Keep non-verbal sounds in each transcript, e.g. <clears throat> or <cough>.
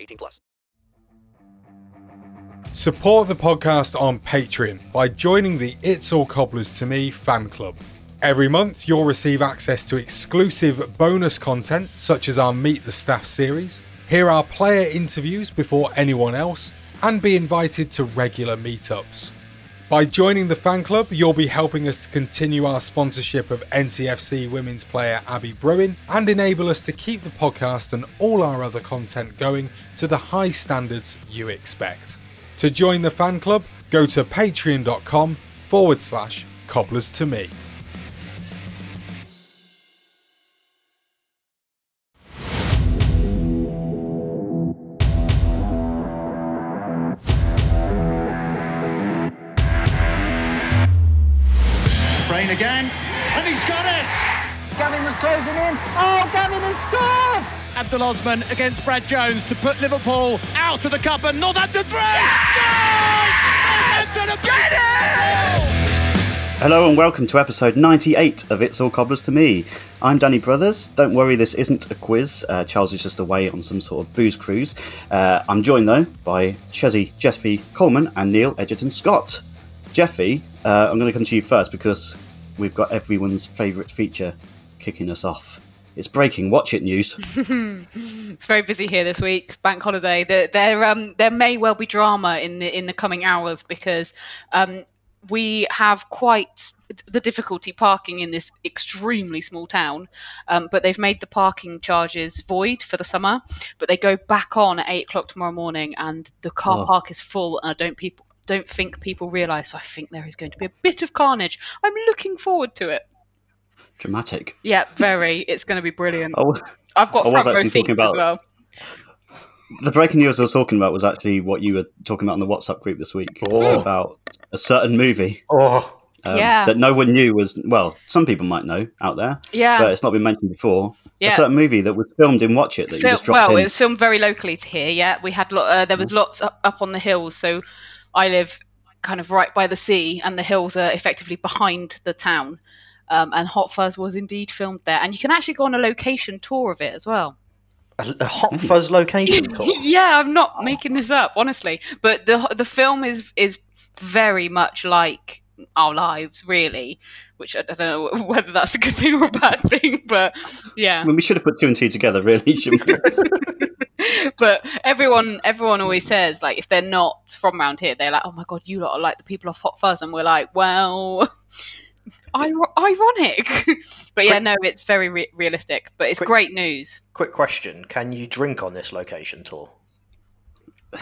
18 plus. Support the podcast on Patreon by joining the It's All Cobblers to Me fan club. Every month, you'll receive access to exclusive bonus content, such as our Meet the Staff series, hear our player interviews before anyone else, and be invited to regular meetups. By joining the fan club, you'll be helping us to continue our sponsorship of NTFC women's player Abby Bruin and enable us to keep the podcast and all our other content going to the high standards you expect. To join the fan club, go to patreon.com forward slash cobblers to me. Brain again, and he's got it! Gavin was closing in. Oh, Gavin has scored! Abdul Osman against Brad Jones to put Liverpool out of the cup and Northampton three. Get it! Hello and welcome to episode 98 of It's All Cobblers to Me. I'm Danny Brothers. Don't worry, this isn't a quiz. Uh, Charles is just away on some sort of booze cruise. Uh, I'm joined though by Shezzy Jeffy Coleman and Neil Edgerton Scott. Jeffy, uh, I'm going to come to you first because we've got everyone's favourite feature kicking us off. It's breaking Watchet news. <laughs> it's very busy here this week. Bank holiday. There, there, um, there may well be drama in the in the coming hours because um, we have quite the difficulty parking in this extremely small town. Um, but they've made the parking charges void for the summer, but they go back on at eight o'clock tomorrow morning, and the car Oh. park is full. And I don't people don't think people realise. So I think there is going to be a bit of carnage. I'm looking forward to it. Dramatic. Yeah, very. It's going to be brilliant. Oh, I've got I was front row actually seats talking as about- well. the breaking news I was talking about was actually what you were talking about in the WhatsApp group this week Oh. about a certain movie Oh, um, Yeah. that no one knew was well. Some people might know out there, Yeah. but it's not been mentioned before. Yeah. A certain movie that was filmed in Watchet that you just dropped well, in. it was filmed very locally to here. Yeah, we had lo- uh, there was lots up, up on the hills. So I live kind of right by the sea, and the hills are effectively behind the town. Um, and Hot Fuzz was indeed filmed there, and you can actually go on a location tour of it as well. a, a Hot Fuzz location <laughs> tour. yeah, I'm not making this up, honestly. But the the film is is very much like our lives, really. Which I, I don't know <laughs> whether that's a good thing or a bad thing, but yeah. I mean, we should have put two and two together, really, shouldn't we? <laughs> but everyone everyone always says like if they're not from around here they're like oh my god you lot are like the people off hot fuzz and we're like well <laughs> ir- ironic but yeah no it's very re- realistic but it's Quick- great news Quick question: Can you drink on this location tour?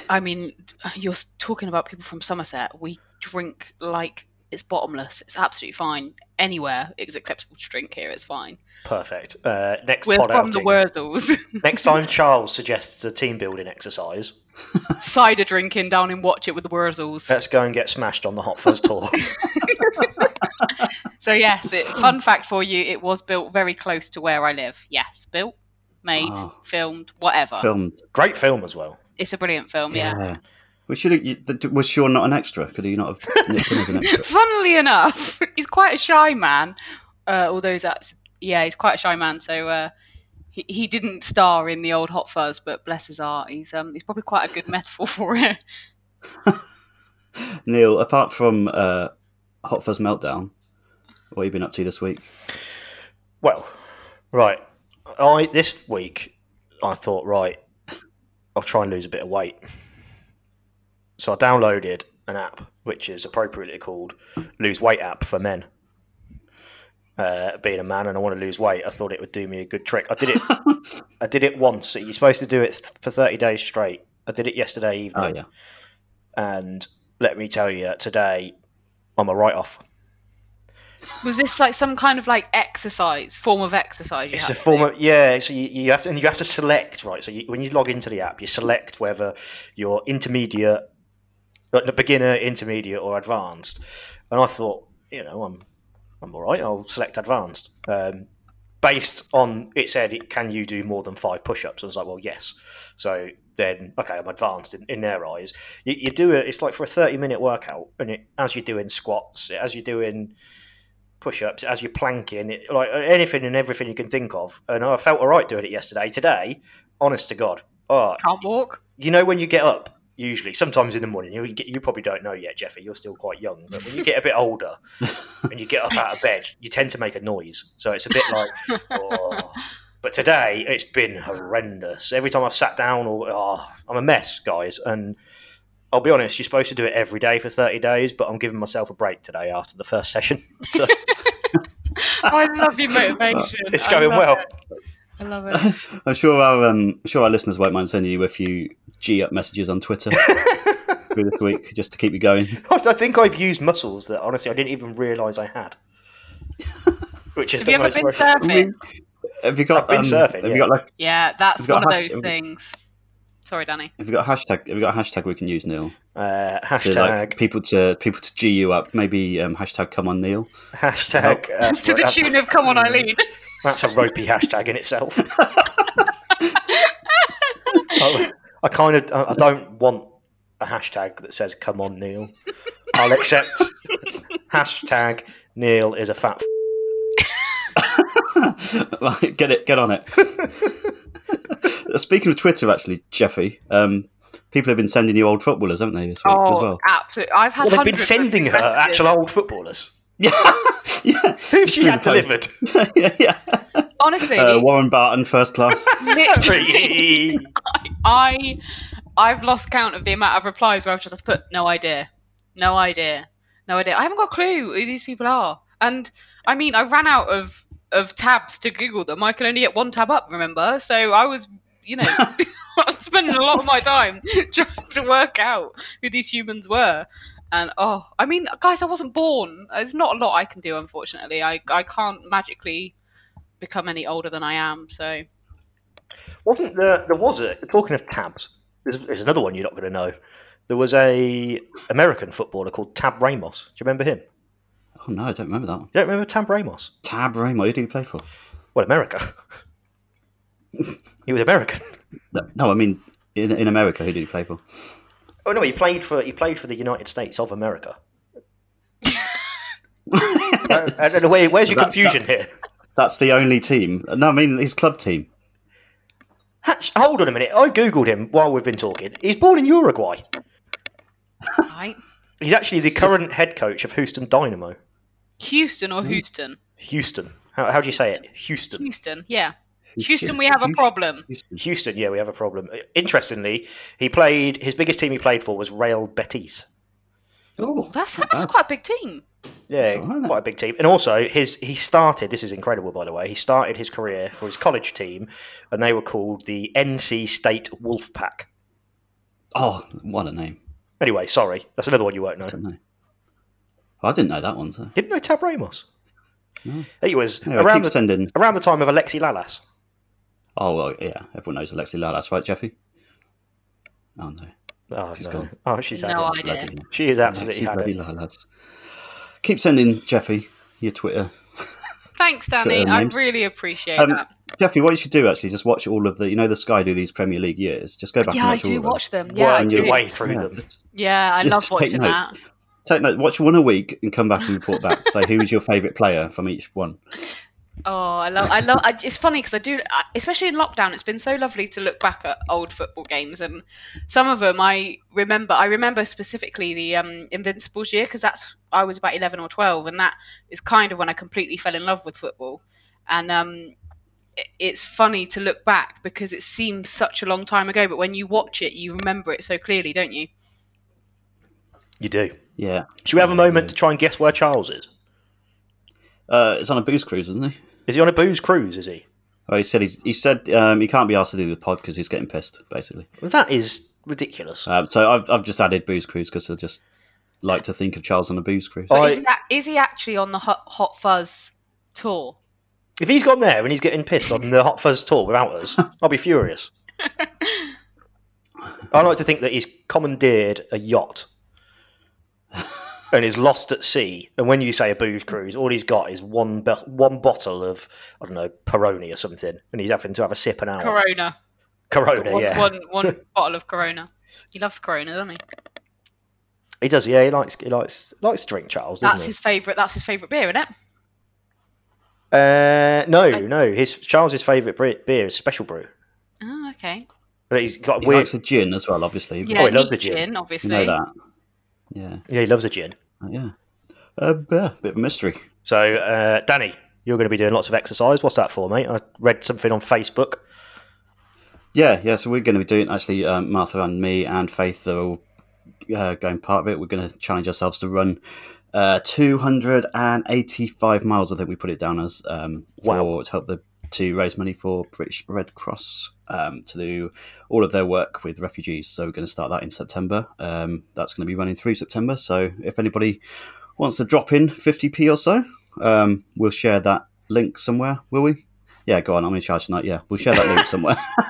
i mean you're talking about people from somerset we drink like it's bottomless it's absolutely fine anywhere it's acceptable to drink here it's fine Perfect. Uh, next we're pod from the outing. wurzels <laughs> Next time Charles suggests a team building exercise, <laughs> cider drinking down in Watchet with the wurzels let's go and get smashed on the Hot Fuzz tour. <laughs> So yes, it, fun fact for you: it was built very close to where I live. Yes, built. made, Oh. filmed, whatever. Filmed. Great film as well. It's a brilliant film. Yeah. We should. have- you- th- Was Sean not an extra? Could he not have <laughs> nipped in as an extra? Funnily enough, <laughs> he's quite a shy man. Uh, although that's yeah, he's quite a shy man. So uh, he he didn't star in the old Hot Fuzz, but bless his heart, he's um he's probably quite a good metaphor for it. <laughs> Neil, apart from uh, Hot Fuzz Meltdown, what have you been up to this week? Well, right. I this week I thought right, I'll try and lose a bit of weight. So I downloaded an app which is appropriately called Lose Weight app for men. Uh, being a man and I want to lose weight, I thought it would do me a good trick. I did it. <laughs> I did it once. You're supposed to do it th- for thirty days straight. I did it yesterday evening. Oh yeah. And let me tell you, today I'm a write off. Was this like some kind of like exercise form of exercise? You It's a form do? of yeah. So you, you have to and you have to select right. So you, when you log into the app, you select whether you're intermediate, like the beginner, intermediate, or advanced. And I thought, you know, I'm I'm all right. I'll select advanced. Um, based on it said, can you do more than five push-ups? I was like, well, yes. So then, okay, I'm advanced in, in their eyes. You, you do it. It's like for a 30-minute workout, and it, as you're doing squats, as you're doing push-ups as you're planking, it, like anything and everything you can think of. And I felt all right doing it yesterday. Today, honest to God, oh, Can't walk. you know when you get up. Usually, sometimes in the morning, you, get, you probably don't know yet, Jeffy. You're still quite young, but when you get a bit older <laughs> and you get up out of bed, you tend to make a noise. So it's a bit like, <laughs> oh. but today it's been horrendous. Every time I've sat down, or oh, I'm a mess, guys. And I'll be honest, you're supposed to do it every day for 30 days, but I'm giving myself a break today after the first session. <laughs> So I love your motivation. it's going love well. it. I love it. I'm sure our um, I'm sure our listeners won't mind sending you a few G up messages on Twitter <laughs> through this week just to keep you going. I think I've used muscles that honestly I didn't even realise I had. <laughs> Which is Have the you ever been worrying- surfing? Have you got I've been um, surfing, Have yeah. you got like Yeah, that's Have you got one of a those hashtag? things. Sorry, Danny. have you got a hashtag? Have you got a hashtag we can use, Neil? Uh, To, hashtag like people to people to G you up. Maybe um, hashtag come on Neil. hashtag that's, <laughs> to the that's- tune of "Come on, Eileen." that's a ropey hashtag in itself. I, I kind of I I don't want a hashtag that says "Come on, Neil." I'll accept <laughs> hashtag Neil is a fat. F- get it, get on it. <laughs> Speaking of Twitter, actually, Jeffy, um, people have been sending you old footballers, haven't they, this week Oh, as well? absolutely! I've had. well, they've been sending her messages. actual old footballers. Yeah, <laughs> <laughs> yeah. Who she had delivered. <laughs> yeah, yeah. Honestly, Uh, Warren Barton, first class. <laughs> literally, I, I've lost count of the amount of replies where I've just put no idea, no idea, no idea. I haven't got a clue who these people are, and I mean, I ran out of of tabs to Google them. I can only get one tab up, remember? So I was, you know, I was spending a lot of my time trying to work out who these humans were. And oh, I mean, guys, I wasn't born. There's not a lot I can do, unfortunately. I I can't magically become any older than I am. So Wasn't there? There was a talking of tabs. There's, there's another one you're not going to know. There was a American footballer called Tab Ramos. Do you remember him? Oh no, I don't remember that one. You don't remember Tab Ramos? Tab Raymond, who did he play for? Well, America. <laughs> he was American. No, no, I mean in, in America, who did he play for? Oh no, he played for he played for the United States of America. Uh, <laughs> I don't where, where's your That's- confusion that's- here? That's the only team. No, I mean his club team. Hatch, hold on a minute. I googled him while we've been talking. He's born in Uruguay. right, He's actually the current head coach of Houston Dynamo. Houston or Houston? Houston. How, how do you say it? Houston. Houston, yeah. Houston. Houston, we have a problem. Houston, yeah, we have a problem. Interestingly, he played his biggest team he played for was Real Betis. Oh, That's that's bad. quite a big team. Yeah, That's quite a big team. And also, his he started. This is incredible, by the way. He started his career for his college team, and they were called the NC State Wolfpack. Oh, what a name! Anyway, sorry, that's another one you won't I know. don't know. I didn't know that one. So. Didn't know Tab Ramos. He was Yeah, I around the, sending. around the time of Alexi Lalas. Oh well, yeah. Everyone knows Alexi Lalas, right, Jeffy? Oh no, Oh, She's no. gone. Oh, she's No it. idea. bloody, She is absolutely Alexi had bloody it. Lalas. Keep sending Jeffy your Twitter. Thanks, Danny. Twitter I really appreciate Um, that. Jeffrey, what you should do actually, is just watch all of the, you know, the Sky do these Premier League years. Just go back Yeah, I and watch all do of them. watch them. Yeah, I your do. way through Yeah, them. Yeah, I Just love take watching note. that. Take note. Watch one a week and come back and report back. Say who is your favourite player from each one. Oh, I love, I love. I, it's funny because I do, especially in lockdown. It's been so lovely to look back at old football games, and some of them I remember. I remember specifically the um, Invincibles year because that's I was about eleven or twelve, and that is kind of when I completely fell in love with football. And um, it- it's funny to look back because it seems such a long time ago, but when you watch it, you remember it so clearly, don't you? You do. Yeah. Should we have a moment to try and guess where Charles is? Uh, it's on a booze cruise, isn't he? Is he on a booze cruise? Is he? Well, he said he's, he said um, he can't be asked to do the pod because he's getting pissed, basically. Well, that is ridiculous. Um, so I've I've just added booze cruise because I just like to think of Charles on a booze cruise. But I- is, he, a- is he actually on the Hot, Hot Fuzz tour? If he's gone there and he's getting pissed on the Hot Fuzz tour without us, <laughs> I'll be furious. <laughs> I like to think that he's commandeered a yacht <laughs> and is lost at sea. And when you say a booze cruise, all he's got is one be- one bottle of I don't know Peroni or something, and he's having to have a sip an hour. Corona. Corona, one, yeah, one, one <laughs> bottle of Corona. He loves Corona, doesn't he? he does. Yeah, he likes he likes likes to drink Charles. Doesn't That's he? his favourite. That's his favourite beer, isn't it? Uh, no, no. His Charles's favourite beer is Special Brew. Oh, okay. But he's got a He weird. likes a gin as well, obviously. Yeah, Oh, he loves neat the gin. gin, You obviously. know that. Yeah, Yeah, he loves a gin. Yeah. Uh, yeah, bit of a mystery. So, uh, Danny, you're going to be doing lots of exercise. What's that for, mate? I read something on Facebook. Yeah, yeah. So we're going to be doing actually. Um, Martha and me and Faith are all uh, going part of it. We're going to challenge ourselves to run uh, 285 miles. I think we put it down as um, for Wow. to help the to raise money for British Red Cross um, to do all of their work with refugees. So we're going to start that in September. Um, that's going to be running through September. So if anybody wants to drop in 50p or so, um, we'll share that link somewhere. Will we? Yeah, go on. I'm in charge tonight. Yeah, we'll share that link somewhere. <laughs>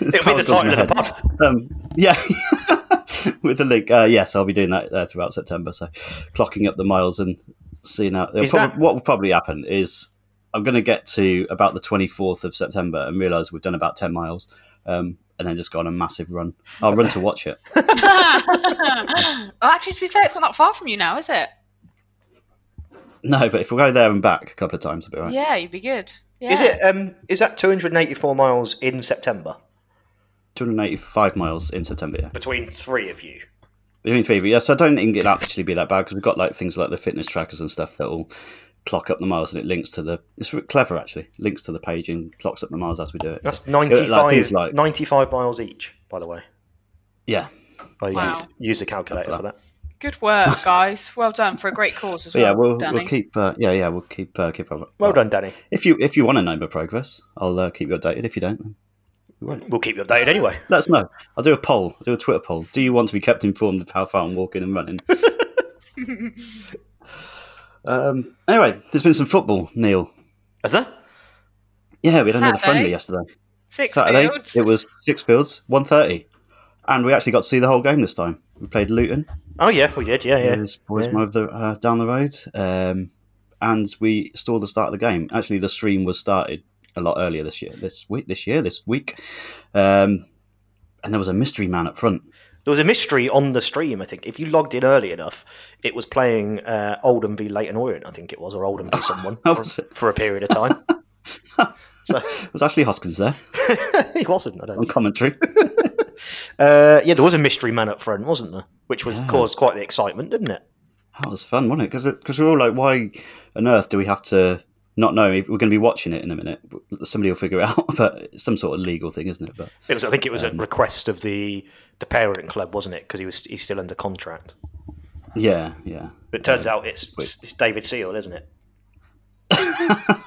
It'll be the title of the pod. Um, yeah, <laughs> with the link. Uh, yes, I'll be doing that uh, throughout September. So, clocking up the miles and seeing out. Prob- that- What will probably happen is I'm going to get to about the 24th of September and realise we've done about 10 miles, um, and then just go on a massive run. I'll run to Watchet. <laughs> oh, actually, to be fair, it's not that far from you now, is it? No, but if we go there and back a couple of times, it'll be all right. Yeah, you'd be good. Yeah. Is it? Um, is that 284 miles in September 285 miles in September. Yeah. between three of you? Between three of you, yes. I don't think it'll actually be that bad because we've got like things like the fitness trackers and stuff that will clock up the miles and it links to the. It's clever actually. Links to the page and clocks up the miles as we do it. That's Yeah, like 95, things like 95 miles each, by the way. yeah. I Wow. used, used the calculator for that. Good work, guys. Well done for a great cause as well, yeah, we'll, Danny. we'll keep. Uh, yeah, yeah, we'll keep. Uh, keep. Well, Well done, Danny. If you if you want to know my progress, I'll uh, keep you updated. If you don't, then we won't. We'll keep you updated anyway. <laughs> Let us know. I'll do a poll. I'll do a Twitter poll. Do you want to be kept informed of how far I'm walking and running? <laughs> um, anyway, there's been some football, Neil. Is that? Yeah, we had another friendly yesterday. Six Saturday, fields. it was six fields, one thirty, and we actually got to see the whole game this time. We played Luton. Oh, yeah, we did. Yeah, yeah. Those boys Yeah. from over the, uh, down the road, um, and we saw the start of the game. Actually, the stream was started a lot earlier this year. This week, this year, this week, um, and there was a mystery man up front. There was a mystery on the stream, I think. If you logged in early enough, it was playing uh, Oldham v Leyton Orient, I think it was, or Oldham v <laughs> someone for, for a period of time. <laughs> it Was Ashley Hoskins there <laughs> he wasn't, I don't on think. commentary? Uh, yeah, there was a mystery man up front, wasn't there? Which was caused quite the excitement, didn't it? That was fun, wasn't it? Because because we were all like, why on earth do we have to not knowing If we're going to be watching it in a minute. Somebody will figure it <laughs> out, but it's some sort of legal thing, isn't it? But It was. I think it was Um, a request of the the parent club, wasn't it? Because he was he's still under contract. yeah, yeah. But it turns out it's it's David Seal, isn't it? <laughs>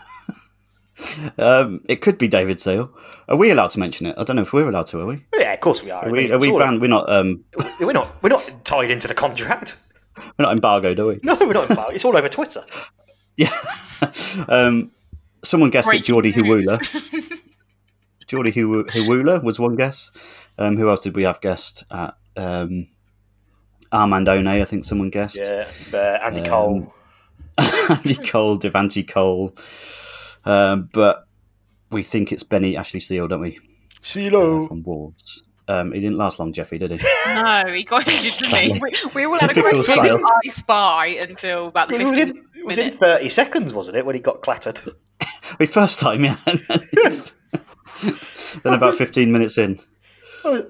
Um, it could be David Seal. Are we allowed to mention it? I don't know if we're allowed to. Are we? Yeah, of course we are. Are we? Are we banned? We're not. Um, We're not. We're not tied into the contract. <laughs> we're not embargoed, are we? No, we're not. It's all over Twitter. Yeah. <laughs> um, someone guessed that Breaking Geordie. Huwula. Jordy Hiwula <laughs> was one guess. Um, who else did we have guessed at? Um, Armand One, I think someone guessed. Yeah, uh, Andy Um, Cole. <laughs> Andy Cole, Devante Cole. Um, but we think it's Benny Ashley Seal, don't we? Silo from Wolves. Um, he didn't last long, Jeffy, did he? <laughs> No, he got <laughs> injured, didn't he? We, we all had a Typical great style. I spy until about the It was, 15th in, it was in 30 seconds, wasn't it, when he got clattered? <laughs> We first time, yeah. then about fifteen minutes in. Oh,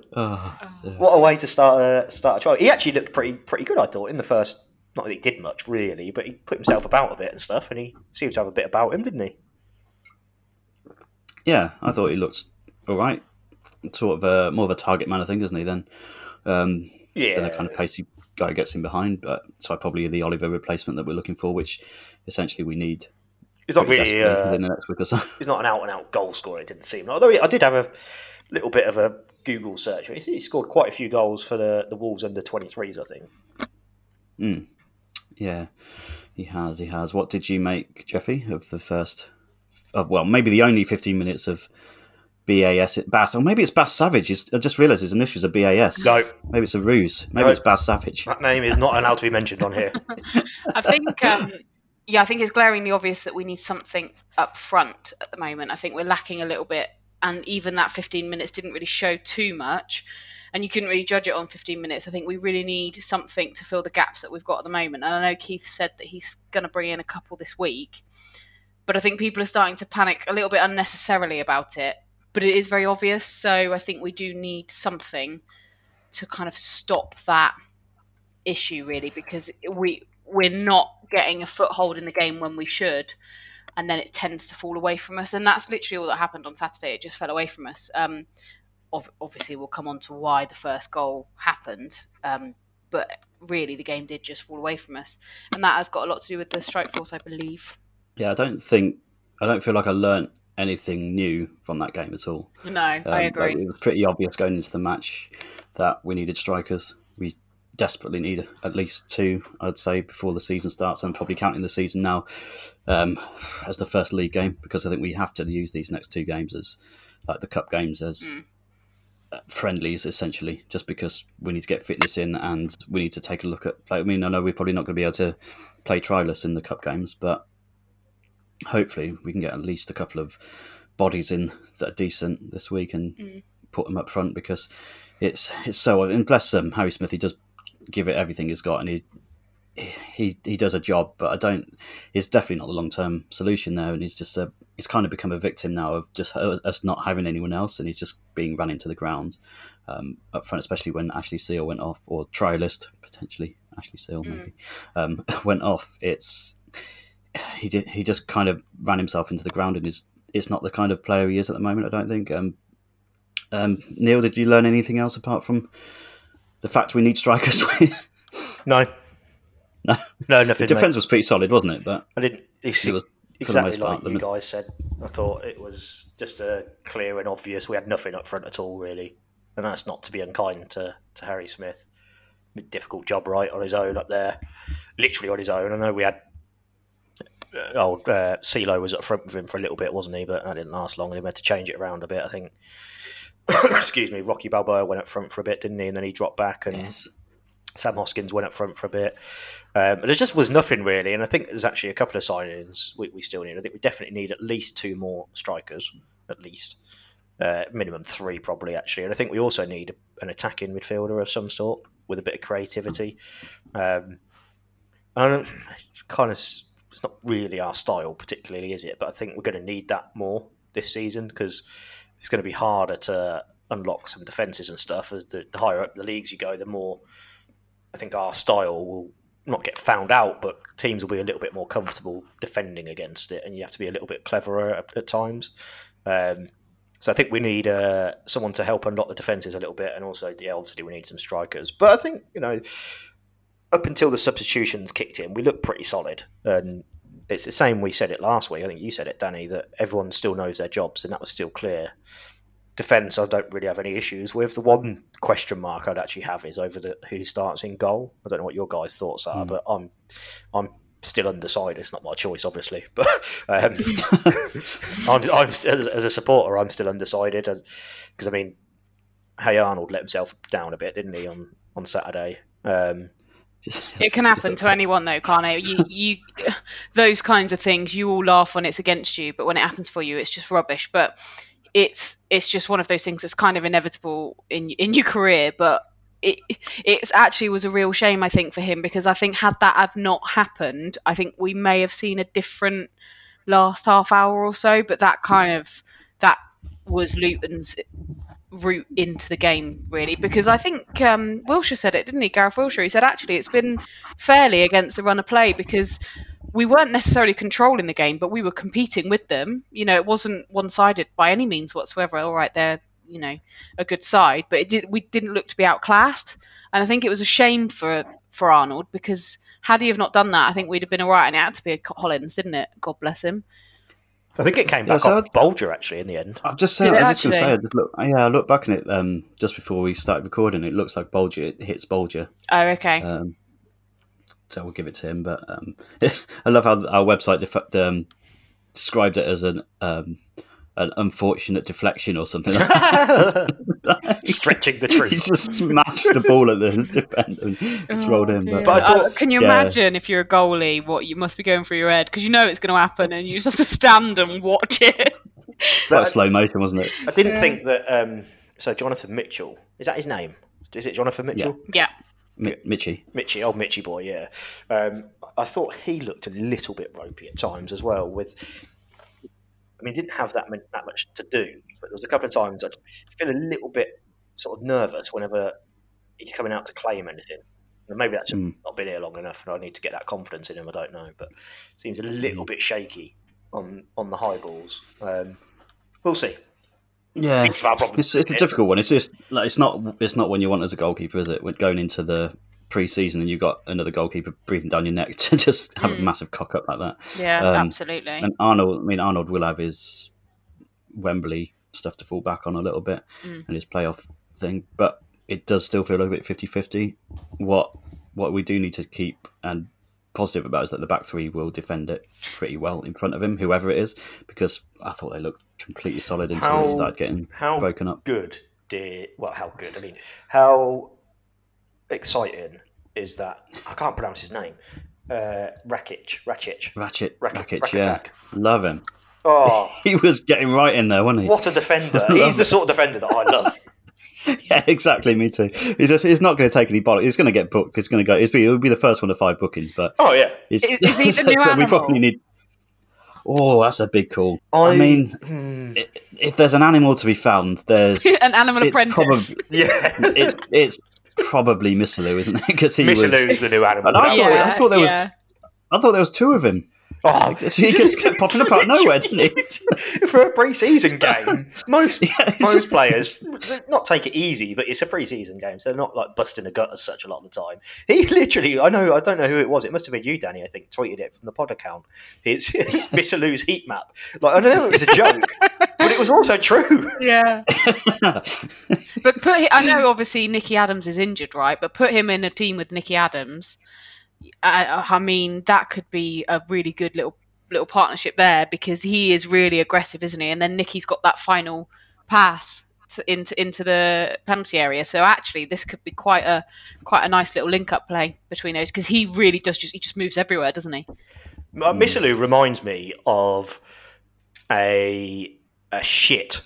dear. What a way to start a start a trial. He actually looked pretty pretty good, I thought, in the first. Not that he did much really, but he put himself about a bit and stuff, and he seemed to have a bit about him, didn't he? Yeah, I thought he looked all right. Sort of a, more of a target man, I think, isn't he? Then, um, Yeah. then the kind of pacey guy gets in behind. But so probably the Oliver replacement that we're looking for, which essentially we need. He's not really. Uh, within the next week or so. <laughs> he's not an out and out goal scorer. It didn't seem. Although he, I did have a little bit of a Google search. He, he scored quite a few goals for the the Wolves under twenty threes. I think. Mm. Yeah, he has. He has. What did you make, Jeffy, of the first? Of, well, maybe the only fifteen minutes of BAS Bass, or maybe it's Bass Savage. It's, I just realised his initials are BAS. No, Maybe it's a ruse. Maybe No. it's Bass Savage. that name is not allowed to be mentioned on here. <laughs> I think, um, yeah, I think it's glaringly obvious that we need something up front at the moment. I think we're lacking a little bit, and even that 15 minutes didn't really show too much. And you couldn't really judge it on 15 minutes. I think we really need something to fill the gaps that we've got at the moment. And I know Keith said that he's going to bring in a couple this week, but I think people are starting to panic a little bit unnecessarily about it. But it is very obvious, so I think we do need something to kind of stop that issue really because we we're not getting a foothold in the game when we should and then it tends to fall away from us and that's literally all that happened on Saturday. It just fell away from us. Um ov- obviously we'll come on to why the first goal happened um but really the game did just fall away from us and that has got a lot to do with the strike force I believe. Yeah, I don't think I don't feel like I learnt anything new from that game at all. no I Um, like, agree it was pretty obvious going into the match that we needed strikers. We desperately need at least two, I'd say, before the season starts, and probably counting the season now um, as the first league game because I think we have to use these next two games as like the cup games as Mm. friendlies essentially, just because we need to get fitness in and we need to take a look at. Like, I mean, I know we're probably not going to be able to play trialists in the cup games, but hopefully we can get at least a couple of bodies in that are decent this week and Mm. put them up front because it's it's so and bless them Harry Smith he does give it everything he's got and he he he does a job but I don't it's definitely not the long term solution there and he's just a he's kind of become a victim now of just us not having anyone else and he's just being run into the ground um, up front especially when Ashley Seal went off or trialist potentially Ashley Seal maybe um, <laughs> went off it's he did, he just kind of ran himself into the ground and is it's not the kind of player he is at the moment. I don't think. Um, um, Neil, did you learn anything else apart from the fact we need strikers? <laughs> No, no, no, the nothing. defense mate. was pretty solid, wasn't it? But I didn't. It was the exactly most part. like you the- guys said. I thought it was just a clear and obvious. We had nothing up front at all, really, and that's not to be unkind to, to Harry Smith. Difficult job, right, on his own up there, literally on his own. I know we had. Uh, oh, uh, CeeLo was up front with him for a little bit, wasn't he? But that didn't last long, and he had to change it around a bit. I think. <coughs> excuse me, Rocky Balboa went up front for a bit, didn't he? And then he dropped back, and Yes. Sam Hoskins went up front for a bit. Um, but there just was nothing really, and I think there's actually a couple of signings we, we still need. I think we definitely need at least two more strikers, at least uh, minimum three probably actually, and I think we also need an attacking midfielder of some sort with a bit of creativity. Um, I don't, it's kind of it's not really our style particularly, is it? But I think we're going to need that more this season because it's going to be harder to unlock some defenses and stuff as the, the higher up the leagues you go, the more I think our style will not get found out, but teams will be a little bit more comfortable defending against it, and you have to be a little bit cleverer at, at times. Um, so I think we need uh, someone to help unlock the defenses a little bit, and also, yeah, obviously we need some strikers. But I think you know, up until the substitutions kicked in, we looked pretty solid, and it's the same. We said it last week. I think you said it, Danny, that everyone still knows their jobs, and that was still clear defense I don't really have any issues with. The one question mark I'd actually have is over the who starts in goal. I don't know what your guys' thoughts are, Mm. but I'm I'm still undecided. It's not my choice, obviously, <laughs> but um, <laughs> I'm, I'm st- as, as a supporter, I'm still undecided because I mean, Hey Arnold let himself down a bit, didn't he on on Saturday? Um, Just, <laughs> It can happen to <laughs> anyone though, can't it? You, you, <laughs> those kinds of things, you all laugh when it's against you, but when it happens for you, it's just rubbish. But it's it's just one of those things that's kind of inevitable in in your career. But it it's actually was a real shame, I think, for him because I think had that have not happened, I think we may have seen a different last half hour or so. But that kind of that was Luton's route into the game, really, because I think um, Wilshire said it, didn't he? Gareth Wilshire. He said actually it's been fairly against the run of play because we weren't necessarily controlling the game, but we were competing with them. You know, it wasn't one-sided by any means whatsoever. All right, they're you know a good side, but it did, we didn't look to be outclassed, and I think it was a shame for for Arnold because had he have not done that, I think we'd have been all right, and it had to be a Collins, didn't it? God bless him. I think it came Yeah, back so off Bolger actually in the end. I've just said, I was just going to say, I actually? just look, yeah, I looked back on it um, just before we started recording. It looks like Bolger it hits Bolger. Oh, okay. Um, so we'll give it to him. But um, <laughs> I love how our website def- um, described it as an um, an unfortunate deflection or something. like <laughs> that. <laughs> Stretching the he truth. just smashed the ball at the <laughs> defender and it's rolled in. But, But I Uh, thought- can you yeah. imagine if you're a goalie, what you must be going through your head because you know it's going to happen, and you just have to stand and watch it. it's like slow motion, wasn't it? I didn't think that. Um, so Jonathan Mitchell is that his name? Is it Jonathan Mitchell? yeah, Mi- Mitchy. Mitchy, old Mitchy boy, yeah. Um, I thought he looked a little bit ropey at times as well. With, I mean, didn't have that, that much to do, but there was a couple of times I feel a little bit sort of nervous whenever he's coming out to claim anything. And maybe that's Hmm. not been here long enough, and I need to get that confidence in him. I don't know, but seems a little bit shaky on on the high balls. Um, we'll see. Yeah, It's it's, it's a difficult one. It's just like it's not it's not when you want as a goalkeeper, is it? When going into the pre-season and you've got another goalkeeper breathing down your neck <laughs> to just have a massive cock up like that. yeah, Um, absolutely. And Arnold, I mean, Arnold will have his Wembley stuff to fall back on a little bit Mm. and his playoff thing, but it does still feel a little bit 50-50. What what we do need to keep and positive about is that the back three will defend it pretty well in front of him, whoever it is, because I thought they looked completely solid until How- they started getting how broken up. good did well how good i mean how exciting is that i can't pronounce his name uh rakic rakic Ratchet, Racket- Rakic, yeah, Rakitic. love him. oh <laughs> He was getting right in there, wasn't he? what a defender <laughs> he's the sort of defender that i love <laughs> Yeah, exactly. Me too. He's, just, he's not going to take any bollocks. He's going to get booked. He's going to go. He'll be, he'll be the first one of five bookings, but oh yeah It's, Is- is he the new so we animal? probably need. Oh, that's a big call. I, I- mean, hmm, if there's an animal to be found, there's An animal it's apprentice. probably yeah it's it's probably Missilou, isn't it? <laughs> Because he was. Missilou's the new animal And I thought, I thought there was. yeah. I thought there was two of him. Oh <laughs> He just kept popping up out of nowhere, didn't he? <laughs> for a pre-season game most <laughs> Yeah, most players not take it easy but it's a pre-season game so they're not like busting a gut as such a lot of the time he literally i know i don't know who it was it must have been you danny i think tweeted it from the pod account it's Missilou's heat map like i don't know if it was a joke but it was also true Yeah. But put, I know obviously Nicky Adams is injured, right? But put him in a team with Nicky Adams. I, I mean, that could be a really good little little partnership there because he is really aggressive, isn't he? And then Nicky's got that final pass to, into into the penalty area. So actually, this could be quite a quite a nice little link up play between those because he really does just he just moves everywhere, doesn't he? Uh, Missilou reminds me of a a shit.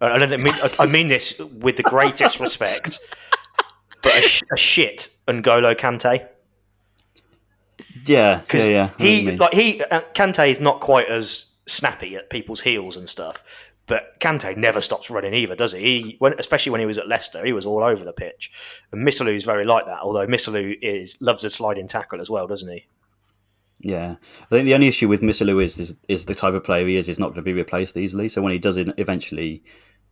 I, don't mean, I mean this with the greatest respect, <laughs> but a, sh- a shit N'Golo Kante. Yeah, yeah, Because yeah. I know what you he like he uh, Kante is not quite as snappy at people's heels and stuff. But Kante never stops running either, does he? he when, especially when he was at Leicester, he was all over the pitch. And Missilou is very like that. Although Missilou is loves a sliding tackle as well, doesn't he? Yeah, I think the only issue with Missilou is, is is the type of player he is. He's not going to be replaced easily. So when he does eventually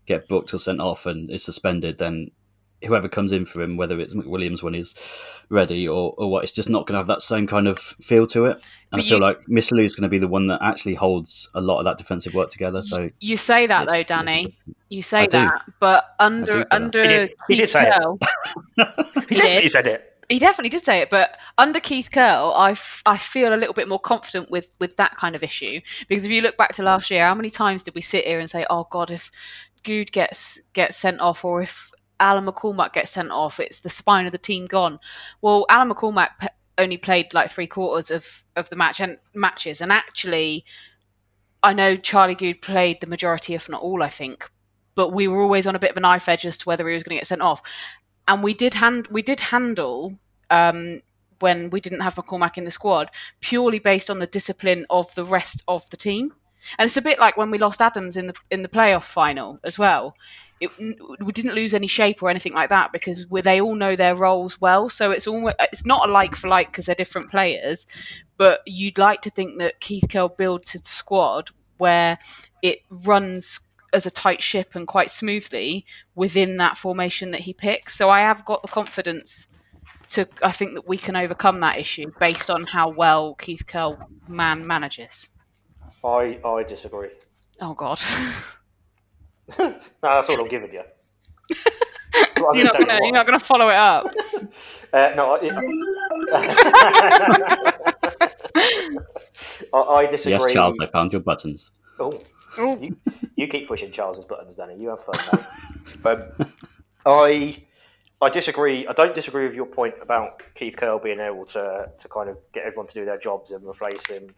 get booked or sent off and is suspended, then whoever comes in for him, whether it's McWilliams when he's ready or, or what, it's just not going to have that same kind of feel to it. And But I feel you- like Missilou is going to be the one that actually holds a lot of that defensive work together. So You say that though, Danny. You say I do. that, but I under that. under He did- he did Keith say it. <laughs> He did. definitely said it. He definitely did say it, but under Keith Curle, I, f- I feel a little bit more confident with, with that kind of issue because if you look back to last year, how many times did we sit here and say, "Oh God, if Goode gets gets sent off, or if Alan McCormack gets sent off, it's the spine of the team gone. Well, Alan McCormack p- only played like three quarters of, of the match and matches, and actually, I know Charlie Goode played the majority, if not all, I think, but we were always on a bit of a knife edge as to whether he was going to get sent off. And we did hand we did handle um, when we didn't have McCormack in the squad purely based on the discipline of the rest of the team. And it's a bit like when we lost Adams in the in the playoff final as well. It, we didn't lose any shape or anything like that because they all know their roles well. So it's almost it's not a like for like because they're different players, but you'd like to think that Keith Curle builds a squad where it runs as a tight ship and quite smoothly within that formation that he picks. So I have got the confidence to I think that we can overcome that issue based on how well Keith Curle man manages. I I disagree. Oh God. <laughs> <laughs> no, that's all I'm giving you. <laughs> you're, not gonna, you're not gonna follow it up. <laughs> Uh, no, I, I, I disagree. Yes, Charles, I found your buttons. Oh, you, you keep pushing Charles's buttons, Danny. You have fun, mate. um, I I disagree. I don't disagree with your point about Keith Curle being able to to kind of get everyone to do their jobs and replace him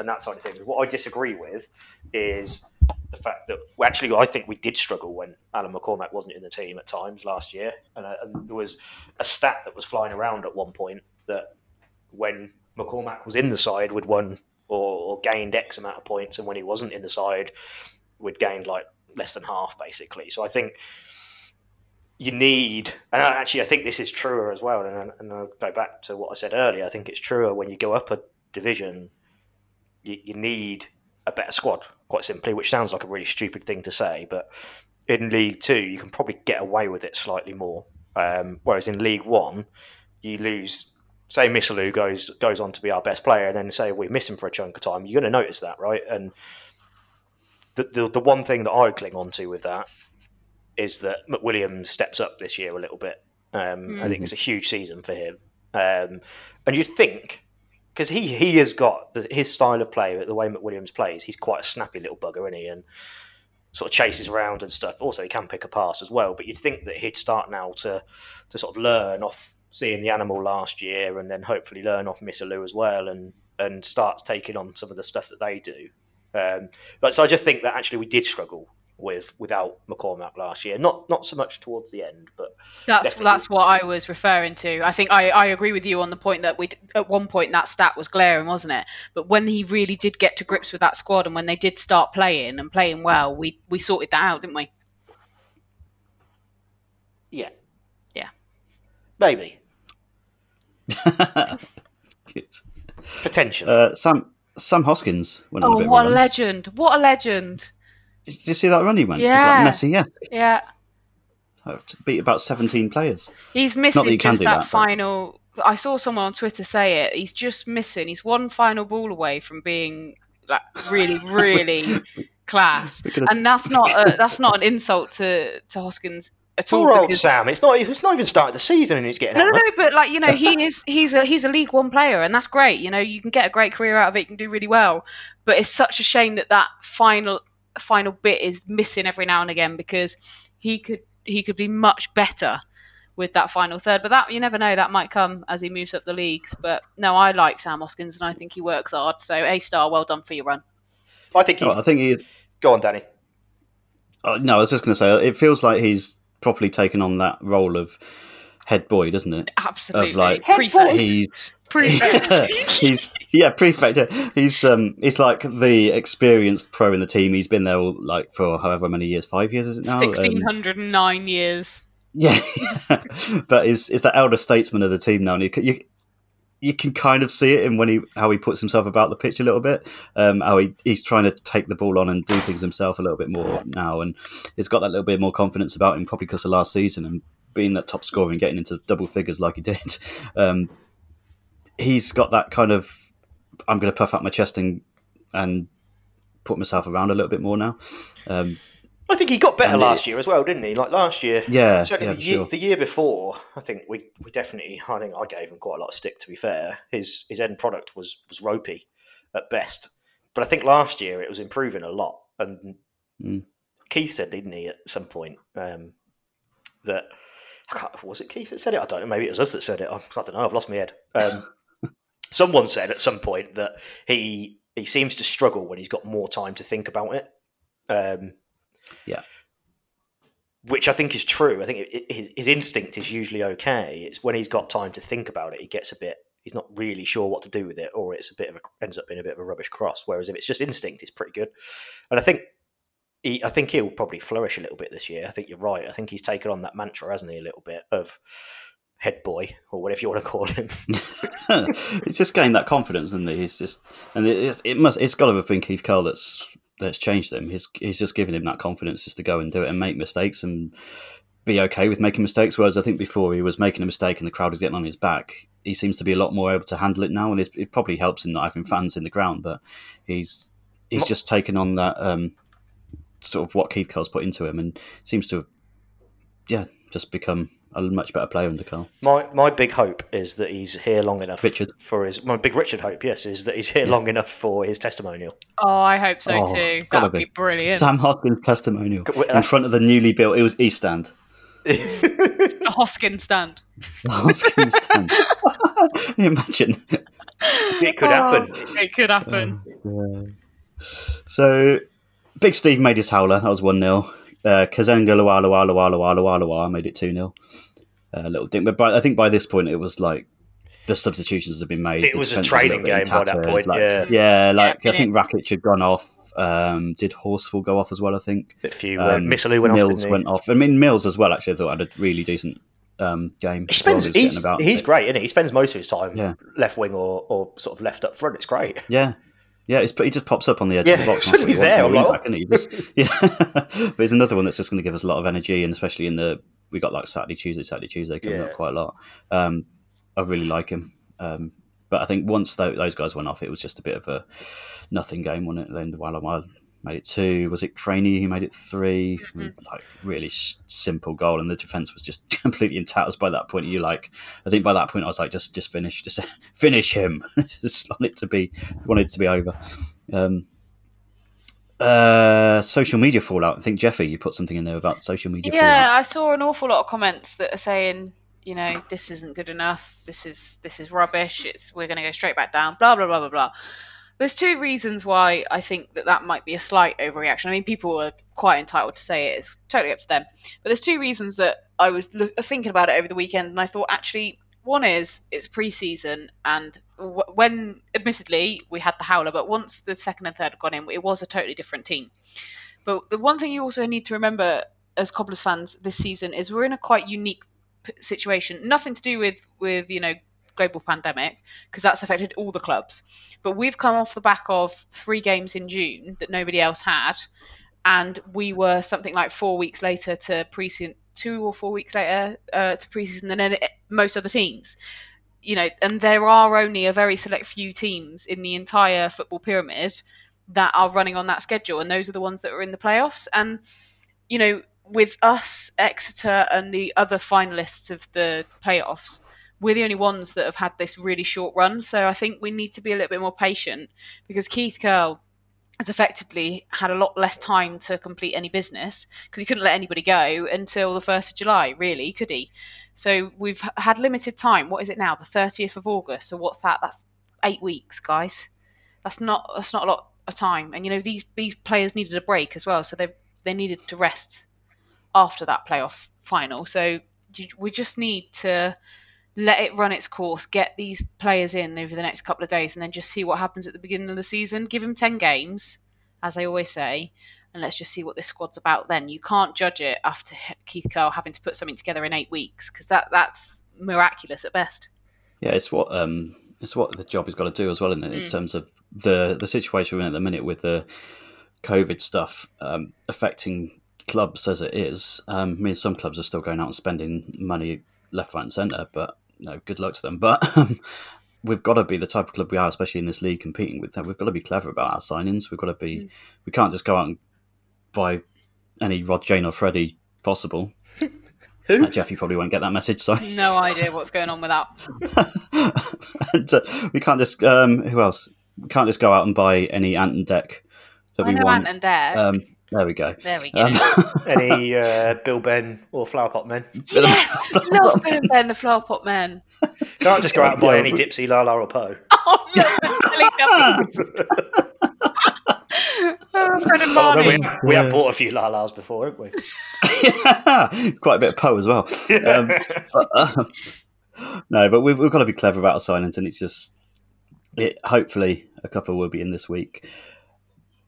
and that side of things. What I disagree with is the fact that actually I think we did struggle when Alan McCormack wasn't in the team at times last year, and, uh, and there was a stat that was flying around at one point that when McCormack was in the side, we'd won or, or gained X amount of points, and when he wasn't in the side, we'd gained like less than half basically. So I think you need, and actually I think this is truer as well. And, and I'll go back to what I said earlier. I think it's truer when you go up a division, you, you need a better squad, quite simply, which sounds like a really stupid thing to say, but in League Two, you can probably get away with it slightly more. Um, whereas in League One, you lose. Say Missilou goes goes on to be our best player, and then say we miss him for a chunk of time. You're going to notice that, right? And the, the the one thing that I cling on to with that is that McWilliams steps up this year a little bit. Um, mm-hmm. I think it's a huge season for him, um, and you'd think because he he has got the, his style of play, the way McWilliams plays. He's quite a snappy little bugger, isn't he? And sort of chases around and stuff. Also, he can pick a pass as well. But you'd think that he'd start now to to sort of learn off seeing the animal last year, and then hopefully learn off Missilou as well, and and start taking on some of the stuff that they do. Um, but so I just think that actually we did struggle with without McCormack last year. Not not so much towards the end, but that's definitely. that's what I was referring to. I think I, I agree with you on the point that we at one point that stat was glaring, wasn't it? But when he really did get to grips with that squad, and when they did start playing and playing well, we we sorted that out, didn't we? Yeah. Yeah. Maybe. <laughs> Potential. Uh, Sam Sam Hoskins went oh, on a bit what of a legend! What a legend! Did you see that run he went? Yeah. It's like Messi, yeah. Yeah. Oh, beat about 17 players. He's missing that just that, that final. I saw someone on Twitter say it. He's just missing. He's one final ball away from being like really, <laughs> really class. And that's not a, that's not an insult to to Hoskins at all. Poor old Sam. It's not. It's not even started the season, and he's getting. No, out no, but like you know, <laughs> he is he's a he's a League One player, and that's great. You know, you can get a great career out of it. You can do really well. But it's such a shame that that final final bit is missing every now and again because he could he could be much better with that final third. But that you never know, that might come as he moves up the leagues. But no, I like Sam Hoskins and I think he works hard. So A star, well done for your run. I think he's. Oh, I think he's. Go on, Danny. Uh, no, I was just going to say it feels like he's properly taken on that role of head boy, doesn't it? Absolutely. Of like <laughs> prefect. he's <laughs> prefect. he's yeah prefect. yeah. He's um he's like the experienced pro in the team. He's been there all, like for however many years, five years is it now? Sixteen hundred and nine years. Yeah, <laughs> but is is the elder statesman of the team now? And you, you you can kind of see it in when he how he puts himself about the pitch a little bit. Um, how he, he's trying to take the ball on and do things himself a little bit more now, and he's got that little bit more confidence about him, probably because of last season and being that top scorer and getting into double figures like he did. <laughs> Um, he's got that kind of I'm going to puff out my chest and and put myself around a little bit more now. Um, I think he got better last it- year as well, didn't he? Like last year, Yeah, certainly yeah, the, year, sure. the year before. I think we, we definitely. I think I gave him quite a lot of stick. To be fair, his his end product was was ropey at best. But I think last year it was improving a lot. And Mm. Keith said, didn't he, at some point? Um, that I can't, was it Keith that said it? I don't know. Maybe it was us that said it. I, don't know. I've lost my head. Um, <laughs> someone said at some point that he he seems to struggle when he's got more time to think about it. Um, Yeah. which I think is true. I think it, it- his, his instinct is usually okay. It's when he's got time to think about it, he gets a bit. He's not really sure what to do with it, or it's a bit of a ends up being a bit of a rubbish cross. Whereas if it's just instinct, it's pretty good. And I think he, I think he'll probably flourish a little bit this year. I think you're right. I think he's taken on that mantra, hasn't he? A little bit of head boy or whatever you want to call him. <laughs> <laughs> it's just gained that confidence, and he's just and it's, it must it's got to have been Keith Curle that's that's changed him. He's he's just given him that confidence just to go and do it and make mistakes and be okay with making mistakes. Whereas I think before he was making a mistake and the crowd was getting on his back. He seems to be a lot more able to handle it now, and it's, it probably helps him not having fans in the ground. But he's he's just taken on that um, sort of what Keith Curle's put into him, and seems to have yeah just become a much better player under Curle. My my big hope is that he's here long enough Richard. for his my big Richard hope, yes, is that he's here long enough for his testimonial. Oh, I hope so Oh, too. That would be brilliant. Sam Hoskins' testimonial Wait, in front of the newly built it was East <laughs> Stand. The Hoskins stand. The Hoskins stand. Imagine? It could happen. Oh, it could happen. Oh, so, Big Steve made his howler. That was 1 0. Uh, Kazenga Luwa Luwa Luwa Luwa Luwa Luwa made it 2 0. Uh, little ding. But by, I think by this point it was like the substitutions had been made. It the was a defence training little bit game by that point, like- yeah. Yeah, like Yeah, I think minutes. Rakic had gone off. Um, did Horsfall go off as well? I think. A few uh, Missilou went Mills off. Didn't he? went off. I mean, Mills as well. Actually, I thought had a really decent um, game. He as well. spends. He's about. he's great, isn't he? He spends most of his time Yeah. left wing or, or sort of left up front. It's great. Yeah. Yeah, it's, he just pops up on the edge Yeah, of the box. <laughs> soon he's there, I'm like, back, isn't he? Just- <laughs> <laughs> yeah, but he's another one that's just going to give us a lot of energy, and especially in the we got like Saturday, Tuesday, Saturday, Tuesday coming Yeah. up quite a lot. Um, I really like him, um, but I think once tho- those guys went off, it was just a bit of a nothing game, wasn't it? Then the Walla made it two. Was it Craney who made it 3 Like really s- simple goal, and the defense was just <laughs> completely in tatters by that point. You like, I think by that point I was like, just just finish, just <laughs> finish him. <laughs> just want it to be wanted to be over. Um, uh, social media fallout. I think Jeffy, you put something in there about social media fallout. Yeah, fallout. I saw an awful lot of comments that are saying, you know, this isn't good enough. This is this is rubbish. It's we're going to go straight back down. Blah blah blah blah blah. There's two reasons why I think that that might be a slight overreaction. I mean, people are quite entitled to say it. It's totally up to them. But there's two reasons that I was look, thinking about it over the weekend, and I thought actually one is it's pre-season, and w- when admittedly we had the howler, but once the second and third had gone in, it was a totally different team. But the one thing you also need to remember as Cobblers fans this season is we're in a quite unique situation. Nothing to do with with you know global pandemic because that's affected all the clubs. But we've come off the back of three games in June that nobody else had, and we were something like four weeks later to preseason, two or four weeks later uh, to preseason than most other teams. You know, and there are only a very select few teams in the entire football pyramid that are running on that schedule, and those are the ones that are in the playoffs. And you know, with us, Exeter, and the other finalists of the playoffs, we're the only ones that have had this really short run. So I think we need to be a little bit more patient because Keith Curle has effectively had a lot less time to complete any business because he couldn't let anybody go until the 1st of July, really, could he? So we've had limited time. What is it now? The 30th of August. So what's that? That's eight weeks, guys. That's not that's not a lot of time. And you know these these players needed a break as well, so they they needed to rest after that playoff final. So we just need to let it run its course, get these players in over the next couple of days, and then just see what happens at the beginning of the season. Give them 10 games, as I always say, and let's just see what this squad's about then. You can't judge it after Keith Curle having to put something together in eight weeks, because that, that's miraculous at best. Yeah, it's what um, it's what the job has got to do as well, isn't it? In Mm. terms of the the situation we're in at the minute with the COVID stuff um, affecting clubs as it is. Um, I mean, some clubs are still going out and spending money left, right, and centre, but no, good luck to them. But <laughs> um, we've got to be the type of club we are, especially in this league competing with them. We've got to be clever about our signings. We've got to be. Mm. We can't just go out and buy any Rod Jane or Freddie possible. <laughs> Who? Uh, Jeff, you probably won't get that message. Sorry. No idea what's going on with that. <laughs> and, uh, we can't just um, who else? We can't just go out and buy any Ant and Dec that I we know want. Ant and Dec. Um, There we go. There we go. Um, <laughs> Any uh, Bill Ben or Flower Pot men? yes, love Bill and Ben, the flower pot man. Can't just go out and buy any Dipsy, Lala, or Po. <laughs> Oh no, it's silly ducky. oh, Fred and Although we, Barney. have, have bought a few Lalas before, haven't we? <laughs> Quite a bit of Po as well. Um, but, um, no, but we've, we've got to be clever about our signings, and it's just it. Hopefully, a couple will be in this week.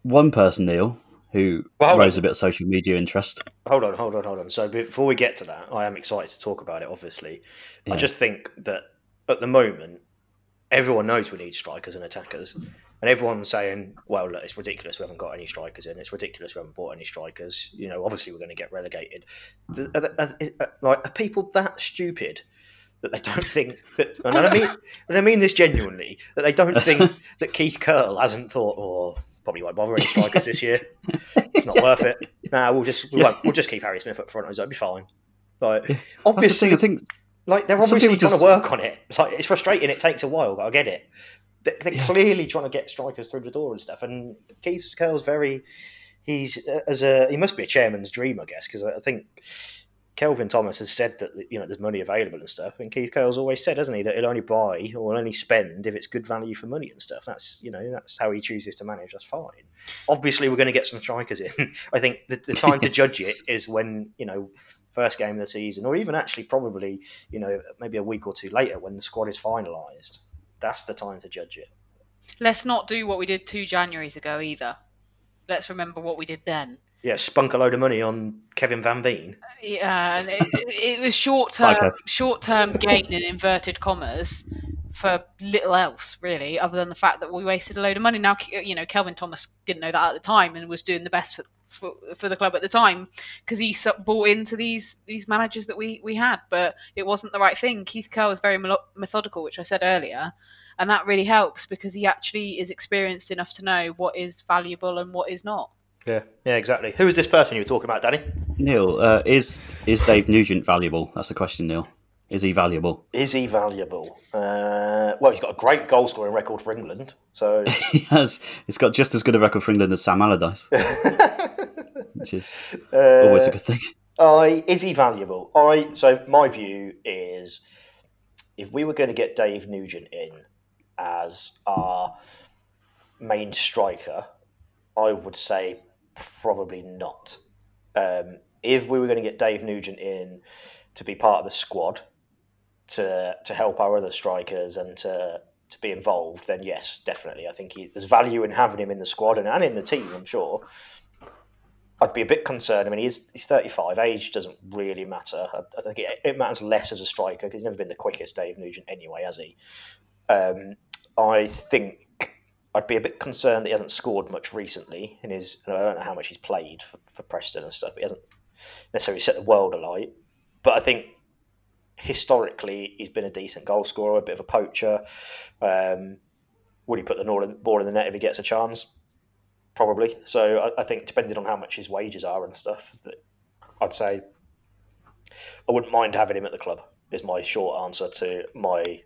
One person, Neil, who Well, rose on. a bit of social media interest. Hold on, hold on, hold on. So before we get to that, I am excited to talk about it. Obviously, I just think that at the moment, everyone knows we need strikers and attackers, and everyone's saying, "Well, look, it's ridiculous. We haven't got any strikers in. It's ridiculous. We haven't bought any strikers. You know, obviously we're going to get relegated." Are, are- are- uh, like, are people that stupid? That they don't think that, and I mean, and I mean this genuinely, that they don't think <laughs> that Keith Curle hasn't thought, oh, probably won't bother any strikers this year. It's not <laughs> worth it. Nah, we'll just we won't, we'll just keep Harry Smith up front. It'll be fine. Like the obviously, thing. I think like they're obviously trying just- to work on it. Like it's frustrating. It takes a while. But I get it. They- They're Yeah. clearly trying to get strikers through the door and stuff. And Keith Curle's very. He's uh, as a he must be a chairman's dream, I guess, because I think Kelvin Thomas has said that you know there's money available and stuff, and Keith Curle's always said, hasn't he, that he'll only buy or will only spend if it's good value for money and stuff. That's you know that's how he chooses to manage. That's fine. Obviously, we're going to get some strikers in. <laughs> I think the, the time to <laughs> judge it is when you know first game of the season, or even actually probably you know maybe a week or two later when the squad is finalised. That's the time to judge it. Let's not do what we did two Januaries ago either. Let's remember what we did then. Yeah, spunk a load of money on Kevin Van Veen. Yeah, and it, it was short term, short term gain in inverted commas for little else really, other than the fact that we wasted a load of money. Now, you know, Kelvin Thomas didn't know that at the time and was doing the best for for, for the club at the time because he bought into these these managers that we we had, but it wasn't the right thing. Keith Curle was very methodical, which I said earlier. And that really helps because he actually is experienced enough to know what is valuable and what is not. Yeah, yeah, exactly. Who is this person you were talking about, Danny? Neil uh, is is Dave Nugent valuable? That's the question, Neil. Is he valuable? Is he valuable? Uh, well, he's got a great goal scoring record for England. So <laughs> He has. He's got just as good a record for England as Sam Allardyce, <laughs> which is uh, always a good thing. I is he valuable? I so my view is if we were going to get Dave Nugent in as our main striker, I would say probably not. Um, if we were going to get Dave Nugent in to be part of the squad to to help our other strikers and to to be involved, then yes, definitely. I think he, there's value in having him in the squad and, and in the team. I'm sure. I'd be a bit concerned. I mean, he's he's 35. Age doesn't really matter. I, I think it, it matters less as a striker because he's never been the quickest Dave Nugent anyway, has he? Um, I think I'd be a bit concerned that he hasn't scored much recently in his. I don't know how much he's played for, for Preston and stuff, but he hasn't necessarily set the world alight. But I think historically he's been a decent goal scorer, a bit of a poacher. Um, would he put the ball in- ball in the net if he gets a chance? Probably. So I, I think depending on how much his wages are and stuff, that I'd say I wouldn't mind having him at the club. Is my short answer to my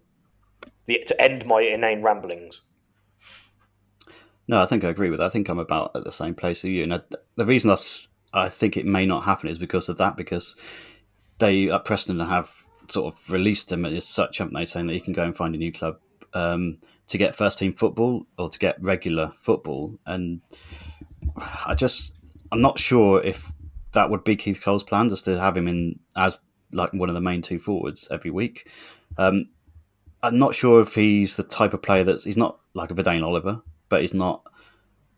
the to end my inane ramblings. No, I think I agree with that. I think I'm about at the same place as you. And I, the reason I, I think it may not happen is because of that, because they at Preston have sort of released him as such, haven't they, saying that he can go and find a new club um, to get first team football or to get regular football. And I just, I'm not sure if that would be Keith Curle's plan, just to have him in as like one of the main two forwards every week. Um, I'm not sure if he's the type of player that's he's not like a Vadaine Oliver, but he's not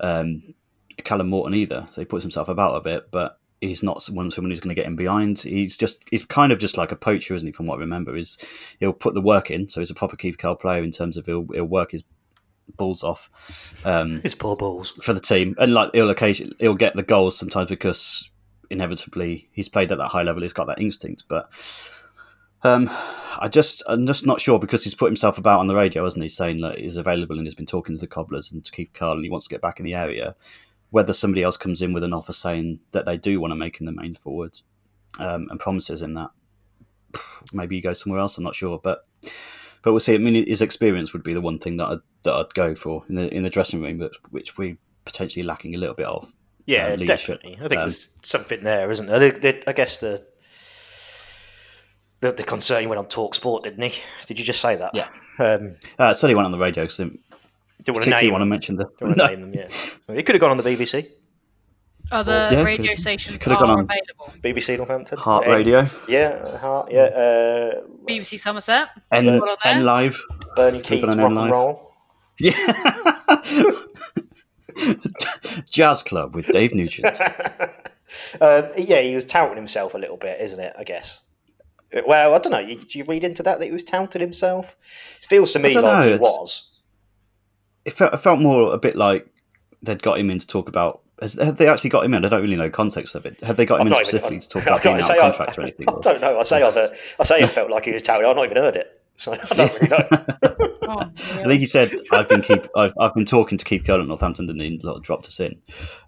um, Callum Morton either. So he puts himself about a bit, but he's not someone, someone who's going to get him behind. He's just he's kind of just like a poacher, isn't he? From what I remember, is he'll put the work in. So he's a proper Keith Curle player in terms of he'll he'll work his balls off um, His poor balls. for the team, and like he'll occasion he'll get the goals sometimes because inevitably he's played at that high level. He's got that instinct, but. Um, I just, I'm just not sure because he's put himself about on the radio, hasn't he? Saying that he's available and he's been talking to the cobblers and to Keith Curle and he wants to get back in the area. Whether somebody else comes in with an offer saying that they do want to make him the main forward um, and promises him that, <sighs> maybe he goes somewhere else. I'm not sure, but but we'll see. I mean, his experience would be the one thing that I'd, that I'd go for in the in the dressing room, which, which we potentially lacking a little bit of. Yeah, uh, definitely. I think Um, there's something there, isn't there? The- the- I guess the the, the concern he went on Talk Sport, didn't he? Did you just say that? Yeah. Um, uh, Sully went on the radio because didn't want to particularly name want to mention the. Don't want to name them. Yeah, he could have gone on the BBC. Other Yeah, radio could- stations could have are gone on. available. BBC Northampton. Heart Yeah, Radio, Yeah, Heart. Yeah. Uh, BBC Somerset. N, Put. N Live. Bernie Could've Keith's Rock on and N Roll. <laughs> Yeah. Jazz Club with Dave Nugent. um, <laughs> yeah, he was touting himself a little bit, isn't it? I guess. Well, I don't know. You, do you read into that that he was touting himself? It feels to me don't like know, he it's- was. it felt, it felt more a bit like they'd got him in to talk about. Has, have they actually got him in? I don't really know context of it. Have they got him I've in not even- specifically to talk about being <laughs> out say, of I- contract or <laughs> anything? I don't know. I say I've, I say it felt like he was touting. I've not even heard it, so <laughs> I don't really know. Oh, I think he said, "I've been keep, I've, I've been talking to Keith Curle at Northampton, and he sort of dropped us in."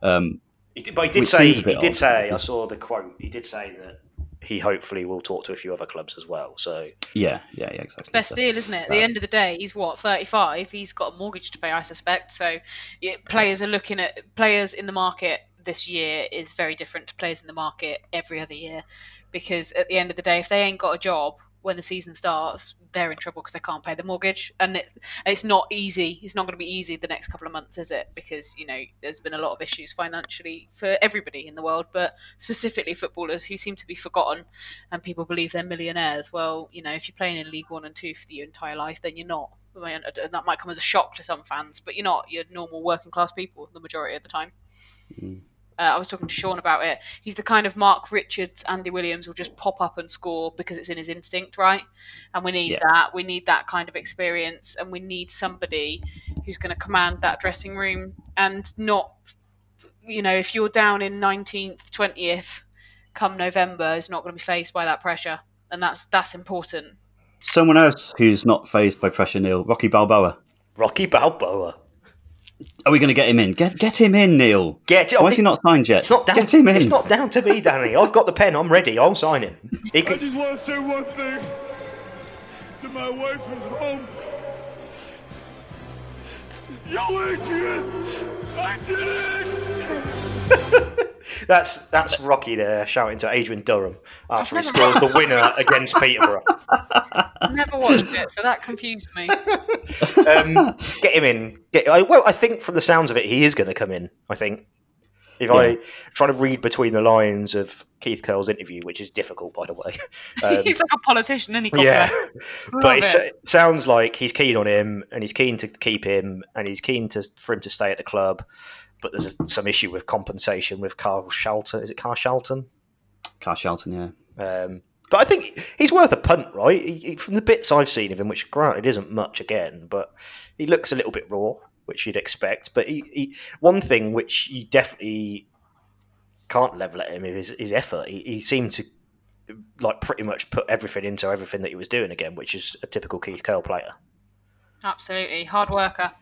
Um, He did, but he did say he did odd, say I saw the quote. He did say that he hopefully will talk to a few other clubs as well. So yeah, yeah, yeah, exactly. Best So- deal, isn't it? At the end of the day, he's what thirty-five. He's got a mortgage to pay, I suspect. So, yeah, players are looking at players in the market this year is very different to players in the market every other year, because at the end of the day, if they ain't got a job when the season starts, they're in trouble because they can't pay the mortgage, and it's it's not easy. It's not going to be easy the next couple of months, is it? Because you know there's been a lot of issues financially for everybody in the world, but specifically footballers who seem to be forgotten and people believe they're millionaires. Well, you know, if you're playing in League One and Two for your entire life, then you're not. And that might come as a shock to some fans, but you're not. You're normal working class people the majority of the time. Mm. Uh, I was talking to Sean about it. He's the kind of Marc Richards, Andy Williams will just pop up and score because it's in his instinct, right? And we need Yeah. that. We need that kind of experience, and we need somebody who's going to command that dressing room and not, you know, if you're down in 19th, 20th, come November, is not going to be faced by that pressure, and that's that's important. Someone else who's not faced by pressure, Neil, Rocky Balboa. Rocky Balboa. Are we going to get him in? Get get him in, Neil. Get Why is he not signed yet? It's not down. Get him in. It's not down to me, Danny. I've got the pen. I'm ready. I'll sign him. He I just want to say one thing to my wife who's home. Yo, Adrian, I did it! <laughs> that's that's Rocky there shouting to Adrian Durham after he scores the winner against Peterborough. Never watched it, so that confused me. Um, get him in. Get, I, well, I think from the sounds of it, he is going to come in. I think. If I try to read between the lines of Keith Curle's interview, which is difficult, by the way. <laughs> Um, He's like a politician, and he yeah, but it. it sounds like he's keen on him, and he's keen to keep him, and he's keen to for him to stay at the club. But there's some issue with compensation with Carl Shelton. Is it Carl Shelton? Carl Shelton, yeah. Um, but I think he's worth a punt, right? He, he- from the bits I've seen of him, which granted isn't much again, but he looks a little bit raw, which you'd expect. But he, he, one thing which you definitely can't level at him is his effort. He, he seemed to like pretty much put everything into everything that he was doing again, which is a typical Keith Curle player. Absolutely, hard worker.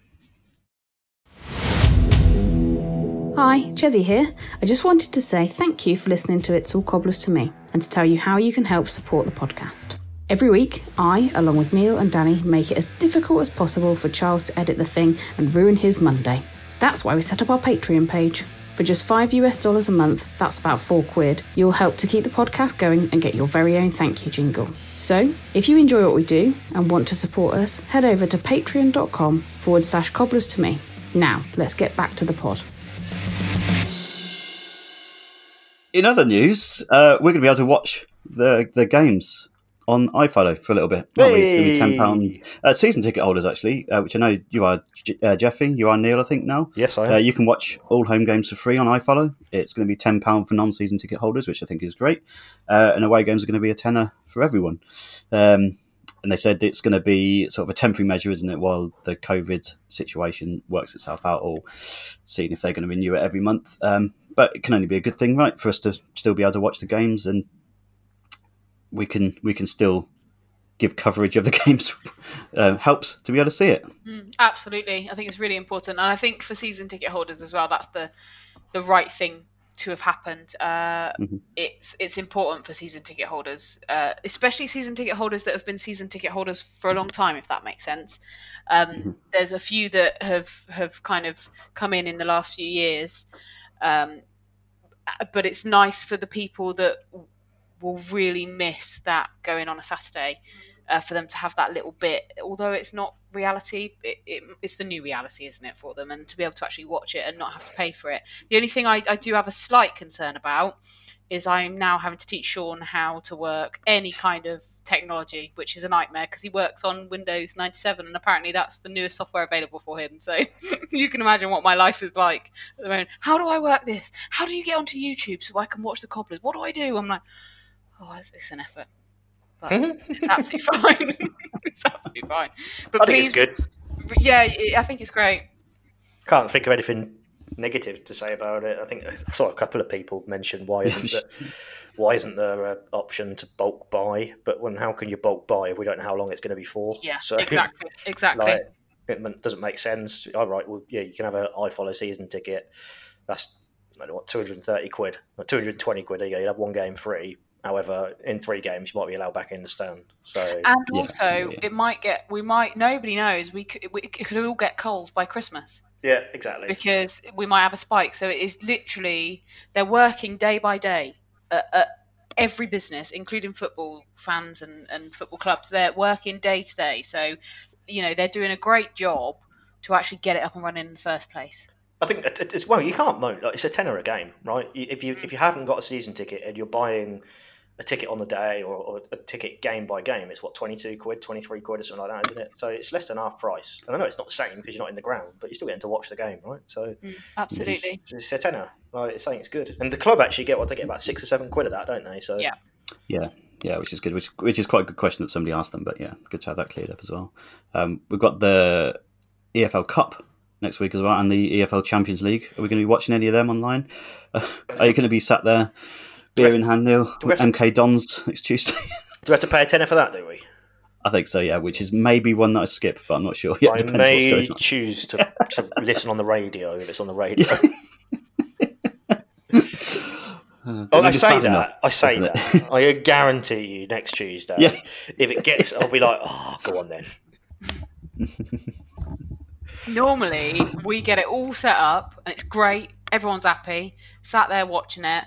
Hi, Chezzy here. I just wanted to say thank you for listening to It's All Cobblers to Me and to tell you how you can help support the podcast. Every week, I, along with Neil and Danny, make it as difficult as possible for Charles to edit the thing and ruin his Monday. That's why we set up our Patreon page. For just 5 US dollars a month, that's about 4 quid, you'll help to keep the podcast going and get your very own thank you jingle. So, if you enjoy what we do and want to support us, head over to patreon.com forward slash cobblers to me. Now, let's get back to the pod. In other news, uh, we're going to be able to watch the the games on iFollow for a little bit. aren't? It's going to be ten pound uh, season ticket holders actually, uh, which I know you are, J- uh, Jeffy. You are Neil, I think now. Yes, I am. Uh, you can watch all home games for free on iFollow. It's going to be ten pound for non-season ticket holders, which I think is great. Uh, and away games are going to be a tenner for everyone. Um, and they said it's going to be sort of a temporary measure, isn't it, while the COVID situation works itself out, or seeing if they're going to renew it every month. Um, but it can only be a good thing, right, for us to still be able to watch the games, and we can we can still give coverage of the <laughs> games. uh, helps to be able to see it. Mm, absolutely, I think it's really important, and I think for season ticket holders as well, that's the the right thing to have happened. Uh, Mhm. It's it's important for season ticket holders, uh, especially season ticket holders that have been season ticket holders for a long time, if that makes sense. Um, There's a few that have have kind of come in in the last few years. Um, but it's nice for the people that will really miss that going on a Saturday. Uh, for them to have that little bit, although it's not reality, it, it, it's the new reality, isn't it, for them? And to be able to actually watch it and not have to pay for it. The only thing I, I do have a slight concern about is I'm now having to teach Sean how to work any kind of technology, which is a nightmare because he works on Windows 97 and apparently that's the newest software available for him. So <laughs> you can imagine what my life is like at the moment. How do I work this? How do you get onto YouTube so I can watch the cobblers? What do I do? I'm like, oh, it's, it's an effort. But it's absolutely <laughs> fine. <laughs> it's absolutely fine. But I think it's good. Yeah, I think it's great. Can't think of anything negative to say about it. I think I saw a couple of people mention why isn't there, <laughs> why isn't there an option to bulk buy? But when how can you bulk buy if we don't know how long it's going to be for? Yeah, exactly, exactly. like, it doesn't make sense. All right, well, yeah, you can have a follow season ticket. That's I don't know what two hundred and thirty quid, two hundred and twenty quid. There you go. You have one game free. However, in three games, you might be allowed back in the stand. So And also, it might get we might nobody knows we could we could all get colds by Christmas yeah, exactly. because we might have a spike. So it is literally they're working day by day at, at every business, including football fans and, and football clubs. They're working day to day. So you know they're doing a great job to actually get it up and running in the first place. I think it- it's well, you can't moan. Like, it's a tenner a game, right? If you mm. if you haven't got a season ticket and you're buying a ticket on the day or, or a ticket game by game, it's what twenty two quid, twenty three quid, or something like that, isn't it? So it's less than half price. And I know it's not the same because you're not in the ground, but you're still getting to watch the game, right? So Absolutely. it's, it's a tenner. Like, it's saying it's good, and the club actually get what they get about six or seven quid of that, don't they? So yeah. Yeah, yeah, which is good. Which which is quite a good question that somebody asked them. But yeah, good to have that cleared up as well. Um, we've got the EFL Cup next week as well, and the EFL Champions League. Are we going to be watching any of them online? <laughs> are you going to be sat there, beer in hand, Neil, we have with MK Dons next Tuesday? <laughs> Do we have to pay a tenner for that? Do we? I think so. Yeah, which is maybe one that I skip, but I'm not sure. <laughs> Yeah, I depends what's may going on. choose to, <laughs> to listen on the radio if it's on the radio. Uh, Oh, I say that. enough, I say that. I guarantee you next Tuesday. Yeah. If it gets, I'll be like, oh, go on then. Normally, we get it all set up and it's great. Everyone's happy, sat there watching it.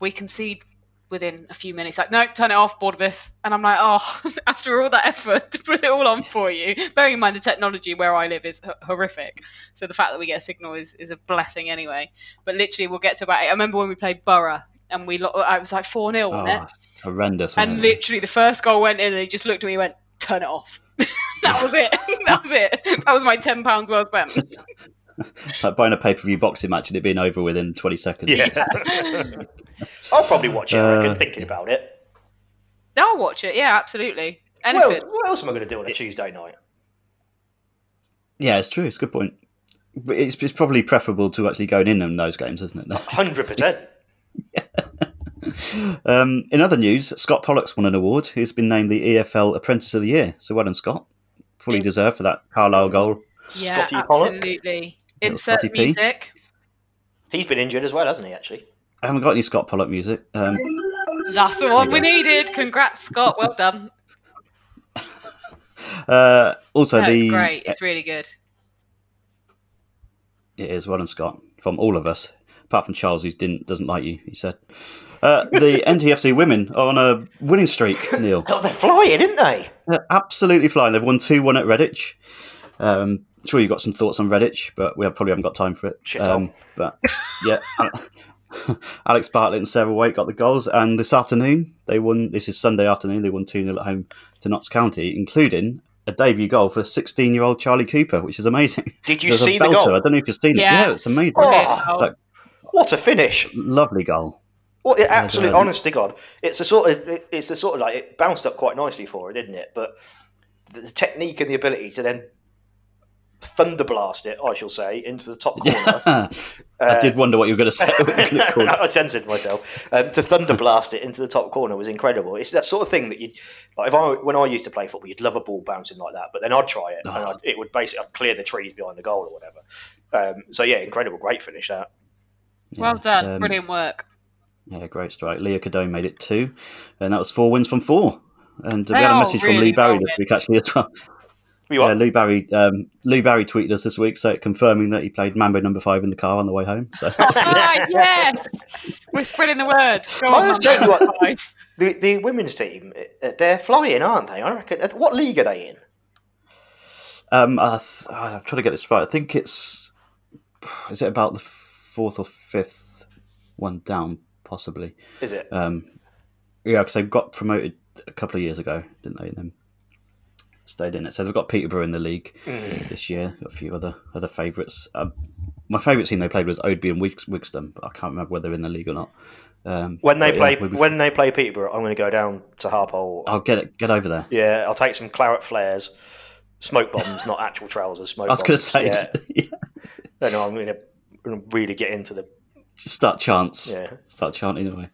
We concede within a few minutes, like, no, turn it off, bored of this. And I'm like, oh, <laughs> after all that effort to put it all on for you, bearing in mind the technology where I live is h- horrific. So the fact that we get a signal is, is a blessing anyway. But literally, we'll get to about I remember when we played Borough and we, lo- uh, I was like 4 0, wasn't Oh, it? horrendous. And it? literally, the first goal went in, and he just looked at me and went, "Turn it off." <laughs> that was it. <laughs> that was it. That was my ten pounds well spent. <laughs> like buying a pay per view boxing match and it being over within 20 seconds. Yeah. <laughs> I'll probably watch it. I reckon, Uh, thinking about it. I'll watch it. Yeah, absolutely. What Anything. else, what else am I going to do on a Tuesday night? Yeah, it's true. It's a good point. But it's, it's probably preferable to actually going in on those games, isn't it? Hundred percent. <laughs> Um, in other news, Scott Pollock's won an award. He's been named the EFL Apprentice of the Year. So well done, Scott. Fully deserved for that Carlisle goal. yeah, Scotty absolutely. Little Insert Scotty P. music. He's been injured as well, hasn't he? Actually. I haven't got any Scott Pollock music. Um, That's the one we needed. Congrats, Scott. Well done. <laughs> uh, also, No, the great. It's really good. It is well done, Scott, from all of us, apart from Charles, who didn't doesn't like you. He said uh, the <laughs> NTFC women are on a winning streak. Neil, Oh, they're flying, aren't they? They're absolutely flying. They've won two one at Redditch. Um, sure, you've got some thoughts on Redditch, but we have, probably haven't got time for it. Shit um, but yeah, <laughs> Alex Bartlett and Sarah White got the goals, and this afternoon they won. This is Sunday afternoon. They won two 0 at home to Notts County, including a debut goal for 16 year old Charlie Cooper, which is amazing. <laughs> Did you see the goal? I don't know if you've seen it. Yeah. Yeah, it's amazing. Oh. Like, What a finish! lovely goal. Well, it, absolutely, honest to God, it's a sort of, it, it's a sort of like it bounced up quite nicely for her, didn't it? But the, the technique and the ability to then thunderblast it, I shall say, into the top corner. <laughs> I did wonder what you were going to say. when you <laughs> called it. I censored myself. Um, to thunderblast it into the top corner was incredible. It's that sort of thing that you, like if I when I used to play football, you'd love a ball bouncing like that, but then I'd try it and I'd, it would basically I'd clear the trees behind the goal or whatever. Um, so yeah, incredible, great finish that. Well done. um, Brilliant work. Yeah, great strike. Leah Cadone made it two, and that was four wins from four. And They we had a are message from Lee Barry well this week actually as well. You Yeah. Lou Barry. Um, Lou Barry tweeted us this week, so confirming that he played Mambo Number Five in the car on the way home. So <laughs> yes, we're spreading the word. Go on, I'll tell you what, the, the women's team, uh, they're flying, aren't they? I reckon. uh, What league are they in? um, I th- I'm trying to get this right. I think it's is it about the fourth or fifth one down, possibly. Is it? Um, yeah, because they got promoted a couple of years ago, didn't they? And then stayed in it. So they've got Peterborough in the league Mm. this year. Got a few other other favourites. Um, my favourite team they played was Oadby and Wigston, but I can't remember whether they're in the league or not. Um, When they play yeah, we'll when they play Peterborough, I'm going to go down to Harpole. I'll get it. Get over there. Yeah, I'll take some claret flares, smoke bombs, not actual trousers. Smoke <laughs> I was going to say, yeah. <laughs> No, no, I'm going to really get into the. just start chants. Yeah. Start chanting away.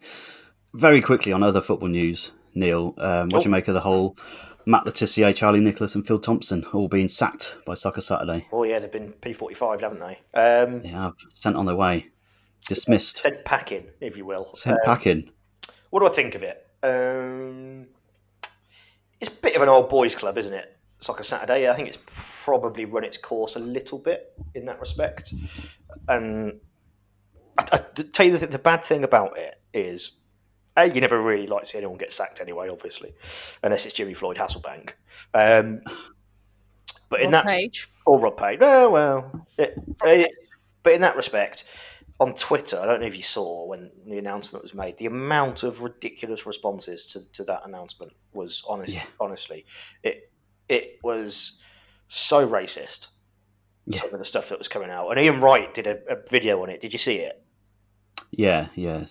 Very quickly on other football news, Neil. Um, what do you Oh. make of the whole Matt Le Tissier, Charlie Nicholas, and Phil Thompson all being sacked by Soccer Saturday? Oh yeah, they've been P45, haven't they? Um, Yeah, sent on their way, dismissed, Sent packing, if you will. sent Um, packing. What do I think of it? Um, it's a bit of an old boys' club, isn't it? Soccer Saturday. I think it's probably run its course a little bit in that respect. And I, I tell you the, the bad thing about it is, a you never really like to see anyone get sacked anyway, obviously, unless it's Jimmy Floyd Hasselbaink. Um, but in Rob that Page. or Rob Page, oh well, it, it- but in that respect, on Twitter, I don't know if you saw when the announcement was made, the amount of ridiculous responses to, to that announcement was honest. Honestly, it it was so racist. Some of the stuff that was coming out, and Ian Wright did a, a video on it. Did you see it? Yeah, yeah.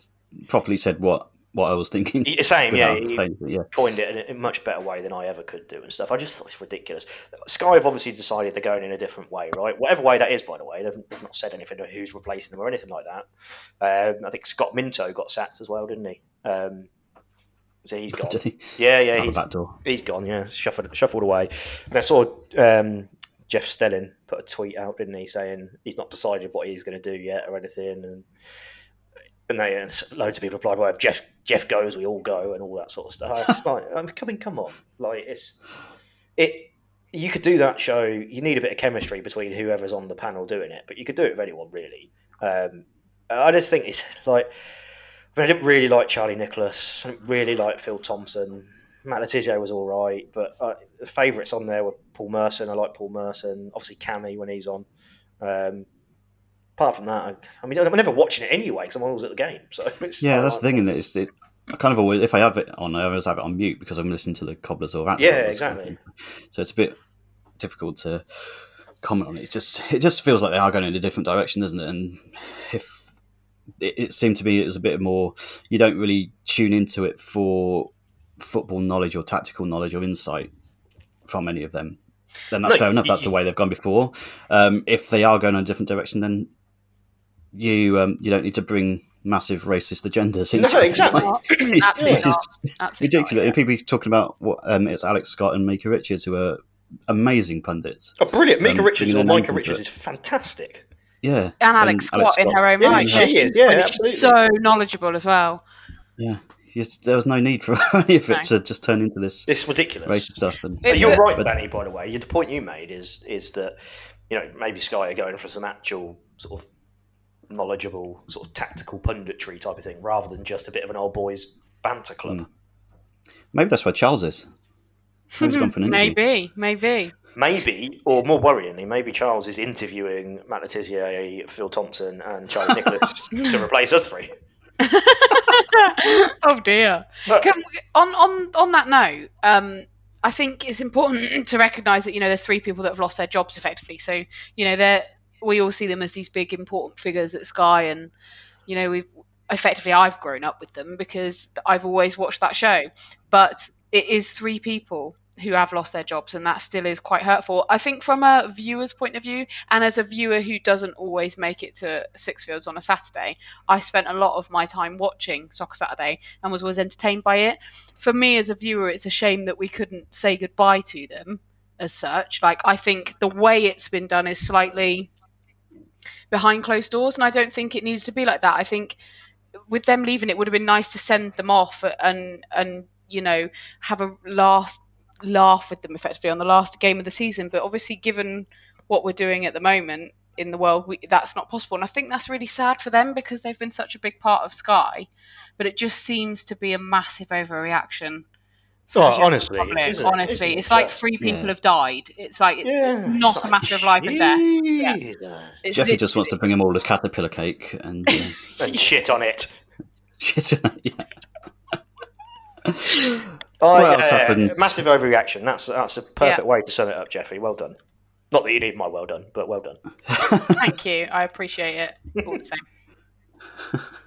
Properly said what what I was thinking. Same, yeah. He saying yeah. coined it in a- much better way than I ever could do and stuff. I just thought it's ridiculous. Sky have obviously decided they're going in a different way, right? Whatever way that is, by the way, they've, they've not said anything about who's replacing them or anything like that. Um, I think Scott Minto got sacked as well, didn't he? Um, so he's <laughs> gone. Did he? Yeah, yeah, Out he's back door. He's gone. Yeah, shuffled shuffled away. And I saw um, Jeff Stelling put a tweet out, didn't he, saying he's not decided what he's going to do yet or anything, and and they and loads of people replied, "Well, if Jeff Jeff goes, we all go," and all that sort of stuff. It's like, I'm coming, come on, like it's it. You could do that show. You need a bit of chemistry between whoever's on the panel doing it, but you could do it with anyone really. Um, I just think it's like I, mean, I didn't really like Charlie Nicholas. I didn't really like Phil Thompson. Matt Le Tissier was all right, but uh, the favourites on there were Paul Merson. I like Paul Merson. Obviously, Cammy when he's on. Um, apart from that, I, I mean, I'm never watching it anyway because I'm always at the game. So <laughs> it's Yeah, that's the thing, and it's it. I kind of always, if I have it on, I always have it on mute because I'm listening to the cobblers or that. Yeah, Cobblers kind of exactly. So it's a bit difficult to comment on it. It's just it just feels like they are going in a different direction, doesn't it? And if it, it seemed to me it was a bit more, you don't really tune into it for football knowledge or tactical knowledge or insight from any of them. Then that's No, fair enough. That's the way they've gone before. Um, if they are going in a different direction, then you um, you don't need to bring massive racist agendas into No, it. exactly. <laughs> It's- Absolutely it's just not. Absolutely ridiculous. And People talking about what um, it's Alex Scott and Micah Richards who are amazing pundits. Oh, brilliant! Micah Um, Richards bringing or their Micah name into Richards is fantastic. Yeah, And Alex Scott in her own Yeah, right. she is, yeah, absolutely. So knowledgeable as well. Yeah, Yes, there was no need for <laughs> any of it No. to just turn into this. It's ridiculous. racist stuff. And, But you're right, but- Danny. By the way, the point you made is is that you know maybe Sky are going for some actual sort of knowledgeable, sort of tactical punditry type of thing, rather than just a bit of an old boys banter club. Maybe that's where Charles is. Maybe he's gone for an <laughs> interview. maybe, maybe. Maybe, or more worryingly, maybe Charles is interviewing Matt Le Tissier, Phil Thompson, and Charlie <laughs> Nicholas to replace us three. <laughs> oh dear. Can we, on on on that note, um, I think it's important <clears throat> to recognise that you know there's three people that have lost their jobs effectively. So you know they we all see them as these big important figures at Sky, and you know we've effectively I've grown up with them because I've always watched that show. But it is three people who have lost their jobs, and that still is quite hurtful. I think from a viewer's point of view, and as a viewer who doesn't always make it to Sixfields on a Saturday, I spent a lot of my time watching Soccer Saturday and was always entertained by it. For me as a viewer, it's a shame that we couldn't say goodbye to them as such. Like I think the way it's been done is slightly behind closed doors, and I don't think it needed to be like that. I think with them leaving, it would have been nice to send them off and and you know have a last laugh with them effectively on the last game of the season. But obviously, given what we're doing at the moment in the world, we, that's not possible. And I think that's really sad for them because they've been such a big part of Sky. But it just seems to be a massive overreaction. For Oh, honestly, public. it? honestly, it it's like three people Yeah. have died. It's like it's not a matter of life and death. Yeah. Jeffy lit- just wants to bring them all a caterpillar cake and uh, <laughs> and shit on it. <laughs> shit. yeah. Oh, What else yeah, happened? Massive overreaction. That's that's a perfect way to sum it up, Jeffy. Well done. Not that you need my well done, but well done. Thank you. I appreciate it all the same. <laughs>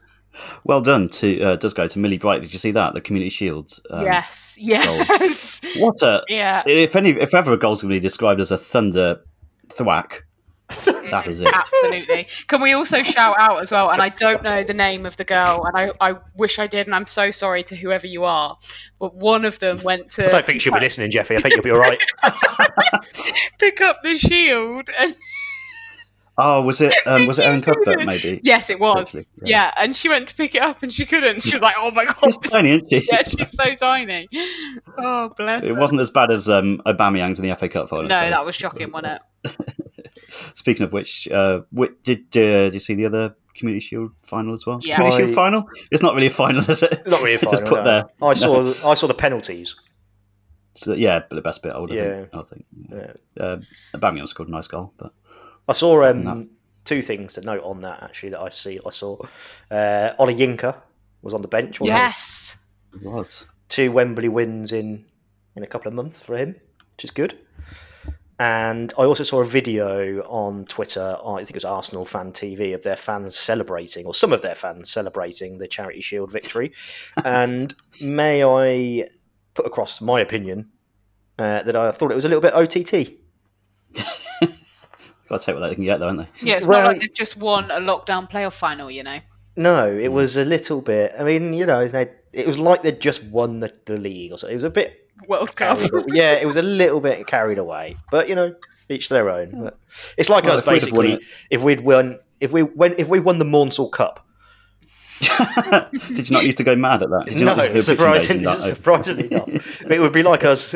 Well done to uh, does go to Millie Bright. Did you see that the Community Shield? um, yes. <laughs> Yes. What a Yeah. If any, if ever a goal's going to be described as a thunder thwack, <laughs> that is it. Absolutely. Can we also shout out as well? And I don't know the name of the girl, and I, I wish I did, and I'm so sorry to whoever you are. But one of them went to I don't think she'll be listening, Jeffy. I think you'll be all right. <laughs> pick up the shield. And Oh, was it? Um, was it Erin <laughs> Cuthbert? Maybe. yes, it was. Hopefully, yeah. and she went to pick it up and she couldn't. She was like, "Oh my god, She's tiny, isn't she? yeah, she's so tiny." Oh, bless. It her. wasn't as bad as um, Aubameyang's in the FA Cup final. No, so- that was shocking, wasn't it? <laughs> Speaking of which, uh, whi- did uh, did you see the other Community Shield final as well? Yeah. Community I- Shield final. It's not really a final, is it? Not really a <laughs> final. Just put no. there. I saw I saw the penalties. So, yeah, but the best bit. I would Yeah. think. I think. Yeah. Uh, Aubameyang scored a nice goal, but I saw No. um, two things to note on that actually that I see. I saw uh, Ollie Yinka was on the bench. wasn't he? Yes. it was. two Wembley wins in in a couple of months for him, which is good. And I also saw a video on Twitter, I think it was Arsenal Fan TV, of their fans celebrating, or some of their fans celebrating the Charity Shield victory. and may I put across my opinion uh, that I thought it was a little bit OTT. <laughs> Got to take what they can get, though, haven't they? Yeah, it's Well- not like they've just won a lockdown playoff final, you know. No, it was a little bit. I mean, you know, they, it was like they'd just won the, the league or something. It was a bit World Cup. yeah, it was a little bit carried away. But you know, each their own. Hmm. But it's like Well, us if we'd won basically. If we'd won, if we when if we won the Maunsell Cup, <laughs> Did you not used to go mad at that? Did you no, not used to do a picture surprisingly, that? <laughs> surprisingly not. But it would be like us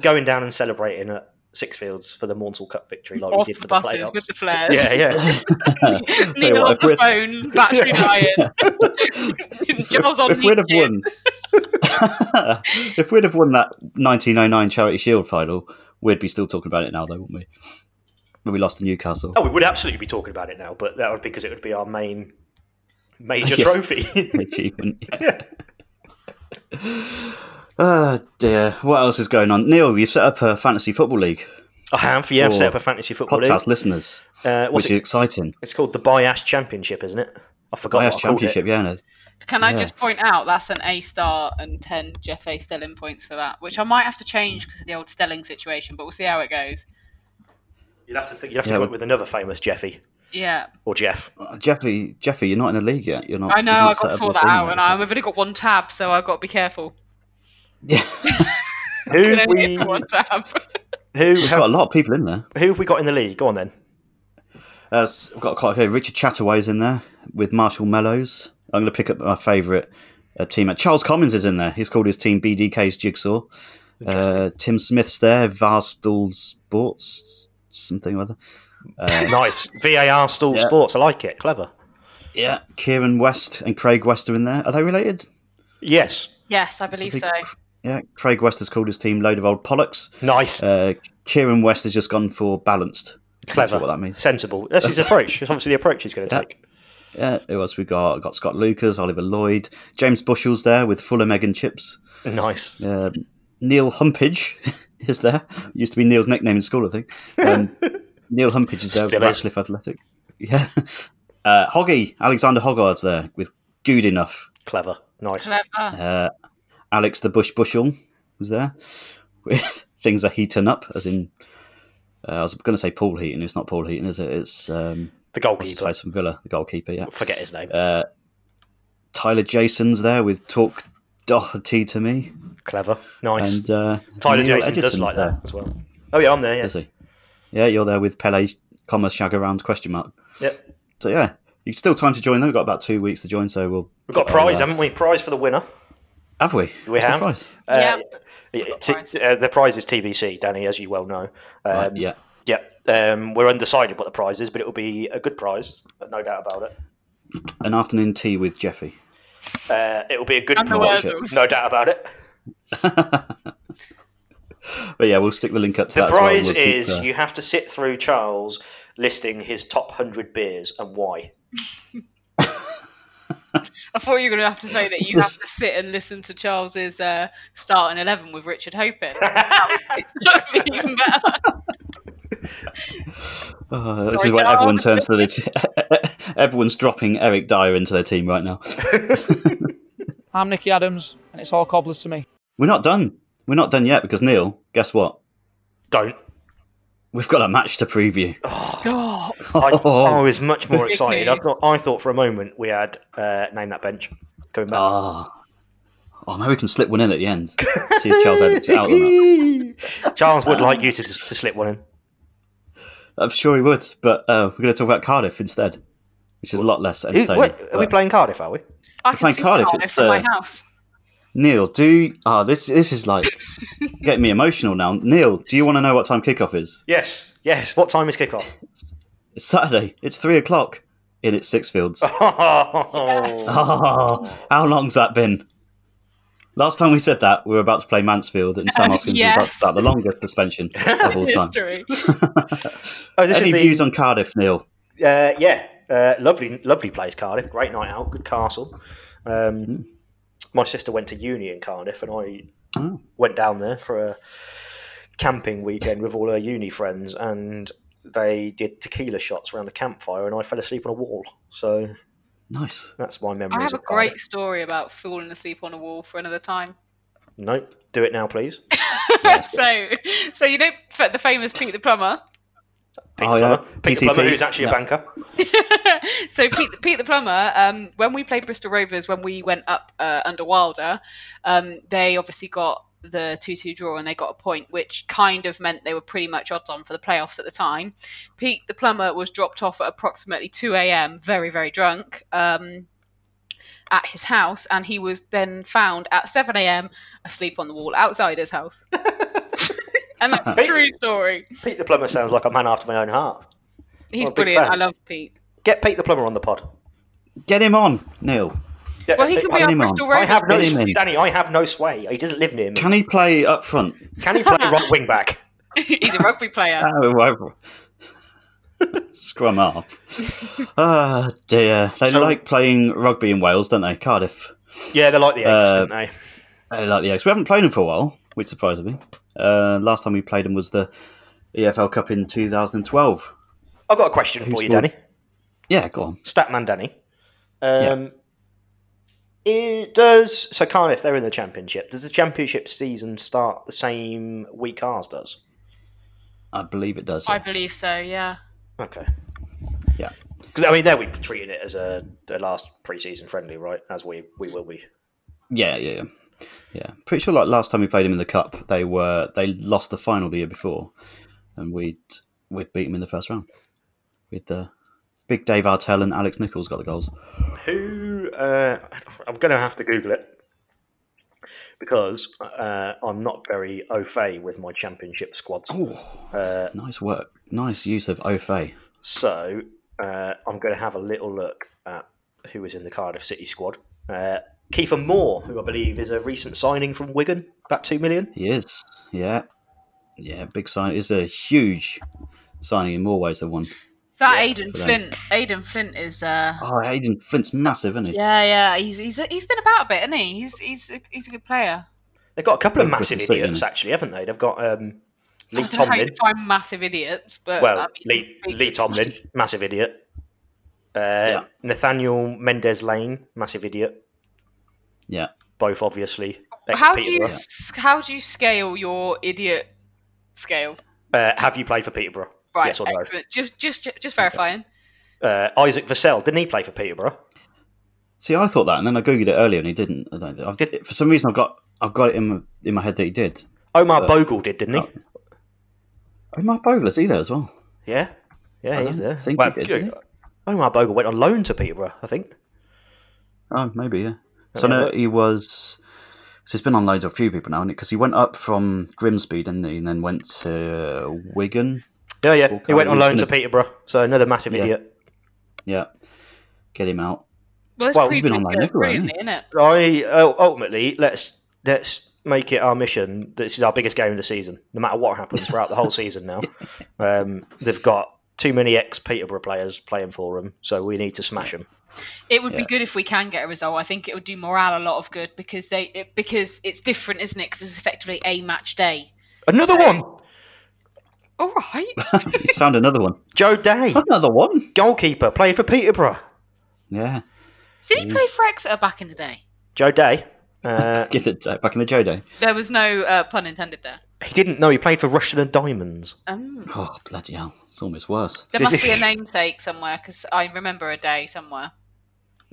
going down and celebrating at Sixfields for the Maunsell Cup victory, like Off we did the for the buses playoffs. with the flares. Yeah, yeah. Tell you Neil what, on if the we'd- phone, battery <laughs> dying. <laughs> Giles on if we'd have won, <laughs> if we'd have won that 1909 Charity Shield final, we'd be still talking about it now, though, wouldn't we? When we lost to Newcastle. Oh, we would absolutely be talking about it now, but that would because it would be our main major Yeah. trophy. achievement. Oh dear, what else is going on? Neil, you've set up a fantasy football league. I have, yeah, I've set up a fantasy football league. podcast league. listeners, Uh, what's which it? is exciting. It's called the Bias Championship, isn't it? I forgot. Bias what I called Championship, it. yeah. no. Can I Yeah. just point out that's an A star and 10 Jeff A. Stelling points for that, which I might have to change because of the old Stelling situation, but we'll see how it goes. You'd have to think. You'd have to Yeah, come up with another famous Jeffy Yeah, or Jeff. Uh, Jeffy, Jeffy, you're not in a league yet. You're not. I know, not I've got to sort that out, and I've only got one tab, so I've got to be careful. <laughs> Who have we? get one tab. <laughs> Who We've got a lot of people in there. who have we got in the league? Go on then. Uh, s- I've got quite a few. Richard Chataway's in there with Marshall Mellows. I'm going to pick up my favourite uh, team. Charles Commons is in there. He's called his team BDK's Jigsaw. Uh, Tim Smith's there. Varstal Sports, something or other. Uh, Nice VAR stall Yeah. sports. I like it. Clever. yeah, Kieran West and Craig West are in there. Are they related? Yes. yes, I believe so. Yeah, Craig West has called his team Load of Old Pollocks. Nice. Uh, Kieran West has just gone for balanced. Clever. what that means. Sensible. That's his approach. It's obviously the approach he's going to Yeah. take. Yeah, it was. We got got Scott Lucas, Oliver Lloyd, James Bushell's there with Fulham egg and chips. Nice. Um, Neil Humpage <laughs> is there. Used to be Neil's nickname in school, I think. Um, <laughs> Neil Humpage is there Still with. Ratcliffe Athletic. <laughs> Yeah. Uh, Hoggy, Alexander Hoggard's there with Good Enough. Clever. Nice. Clever. Uh, Alex the Bush Bushel was there with <laughs> Things Are Heating Up, as in. Uh, I was going to say Paul Heaton. It's not Paul Heaton, is it? It's um, The goalkeeper. face from Villa, the goalkeeper. Yeah. Forget his name. Uh, Tyler Jason's there with Talk Doherty to me. Clever. Nice. And uh, Tyler Neil Jason does like there. that as well. Oh yeah, I'm there. Yeah. Does he? Yeah, you're there with Pele, comma, shag around, question mark. Yep. So yeah, you still time to join though. We've got about two weeks to join, so we'll. We've got prize, haven't we? Prize for the winner. Have we? We What's the have. prize? Uh, t- uh, the prize is TBC, Danny, as you well know. Um, Right, yeah. Yeah. Um, we're undecided what the prize is, but it will be a good prize, no doubt about it. An afternoon tea with Jeffy. Uh, it will be a good And prize, no doubt about it. <laughs> But yeah, we'll stick the link up to The that. as well, prize we'll keep, is uh, you have to sit through Charles listing his top 100 beers and why. <laughs> I thought you were going to have to say that you have to sit and listen to Charles's uh, starting eleven with Richard Hopin. that would be even better. uh, this Sorry, is when Charles. everyone turns to the. T- <laughs> everyone's dropping Eric Dier into their team right now. <laughs> I'm Nicky Adams, and it's all cobblers to me. We're not done. We're not done yet because Neil, guess what? Don't. We've got a match to preview. Stop. I, I was much more excited. I thought, I thought for a moment we had uh, Name That Bench coming back. Ah. Oh, maybe we can slip one in at the end. See if Charles edits it out or not. <laughs> Charles would like you to, to slip one in. I'm sure he would, but uh, we're going to talk about Cardiff instead, which is a lot less Who- entertaining. what, are we playing Cardiff, are we? I We're can playing see Cardiff, Cardiff, it's, from my uh, house. Neil, do oh this this is like <laughs> getting me emotional now. Neil, do you want to know what time kickoff is? Yes, yes. What time is kickoff? It's Saturday. It's three o'clock in its Sixfields. <laughs> Oh, how long's that been? Last time we said that, we were about to play Mansfield, and Sam Hoskins was about to start the longest suspension <laughs> of all time. Oh, this Any the- views on Cardiff, Neil? Uh, yeah, uh, lovely, lovely place, Cardiff. Great night out, good castle. Um, my sister went to uni in Cardiff, and I Oh. went down there for a camping weekend with all her uni friends, and they did tequila shots around the campfire, and I fell asleep on a wall. So Nice. that's my memory. I have a of Cardiff. great story about falling asleep on a wall for another time. Nope, do it now, please. <laughs> so, so you know the famous Pete the plumber. Pete Oh, the yeah. plumber, Pete the plumber, who's actually Yeah. a banker. <laughs> so Pete, Pete the plumber. Um, when we played Bristol Rovers, when we went up uh, under Wilder, um, they obviously got the two-two draw and they got a point, which kind of meant they were pretty much odds on for the playoffs at the time. Pete the plumber was dropped off at approximately two a.m. very very drunk. Um, at his house, and he was then found at 7 a.m. asleep on the wall outside his house. <laughs> and that's a true story. Pete the plumber sounds like a man after my own heart. He's I'm a big brilliant. fan. I love Pete. Get Pete the plumber on the pod. Get him on, Neil. Yeah, Well, he can be Get our him on. Bristol I have no, Get him. Danny. I have no sway. He doesn't live near me. Can he play up front? Can he play <laughs> right wing back? <laughs> He's a rugby player. <laughs> Oh. Scrum half. Ah, dear. They So- like playing rugby in Wales, don't they? Cardiff. Yeah, they like the eggs, Uh, don't they? They like the Eggs. We haven't played them for a while, which surprises me. Uh, last time we played them was the EFL Cup in 2012. I've got a question Who for you. Danny. Yeah, go on. Statman Danny. Um, it does so Cardiff? They're in the championship. Does the championship season start the same week ours does? I believe it does. I believe so. Yeah. Okay. yeah. Because I mean, there we treating it as a the last pre-season friendly, right? As we we will be. Yeah, yeah, yeah. Yeah. Pretty sure like last time we played them in the cup, they were they lost the final the year before, and we'd we'd beat them in the first round. With the big Dave Artell and Alex Nicholls got the goals. Who? Uh, I'm going to have to Google it because uh, I'm not very au fait with my championship squads. Uh, Nice work. Nice use of Ofe. So uh, I'm going to have a little look at who is in the Cardiff City squad. Kiefer Moore, who I believe is a recent signing from Wigan, about two million. He is. Yeah. Yeah, big sign. It's a huge signing in more ways than one. That Yes, Aden. Flint. Aden Flint is. Uh, Oh, Aden Flint's massive, isn't he? yeah, yeah. He's he's he's been about a bit, hasn't he? He's he's a, he's a good player. They've got a couple of Both massive Bristol City, idiots, haven't actually, haven't they? They've got um, <laughs> Lee I don't know how you Tomlin. define massive idiots, but Well, I mean, Lee, Lee Tomlin, <laughs> massive idiot. Uh, Nathaniel Mendez-Laing, massive idiot. Yeah. Both obviously. How do you how do you scale your idiot scale? Uh, have you played for Peterborough? Right, Yes or no? excellent. Just just just verifying. Uh, Isaac Vassell, didn't he play for Peterborough? See, I thought that, and then I googled it earlier, and he didn't. I don't, I've, did it for some reason, I've got I've got it in my, in my head that he did. Omar But- Bogle did, didn't he? Omar Bogler's he there as well? Yeah, yeah, I he's there. think well, he did, good. did Omar Bogle went on loan to Peterborough, I think. Oh, maybe yeah. Let So me no, he was So he's been on loads of a few people now, because he went up from Grimsby, didn't he, and then went to Wigan. Yeah, yeah. He went on loan to Peterborough, so another massive Yeah. idiot. Yeah, get him out. Well, it's Well, he's been on loan good, everywhere, brilliantly, isn't it? I uh, ultimately let's let's make it our mission. This is our biggest game of the season, no matter what happens throughout the whole season. Now, <laughs> um, they've got too many ex Peterborough players playing for them, so we need to smash them. It would be good if we can get a result. I think it would do morale a lot of good because they it, because it's different, isn't it? Because it's effectively a match day. Another one. All right. <laughs> He's found another one. Joe Day, Another one. goalkeeper, playing for Peterborough. Yeah. Did he play for Exeter back in the day? Joe Day. <laughs> Uh, Get it uh, back in the Joe day. There was no uh, pun intended there. He didn't know he played for Rushden and Diamonds. Um, Oh bloody hell! It's almost worse. there must be a <laughs> namesake somewhere because I remember a day somewhere.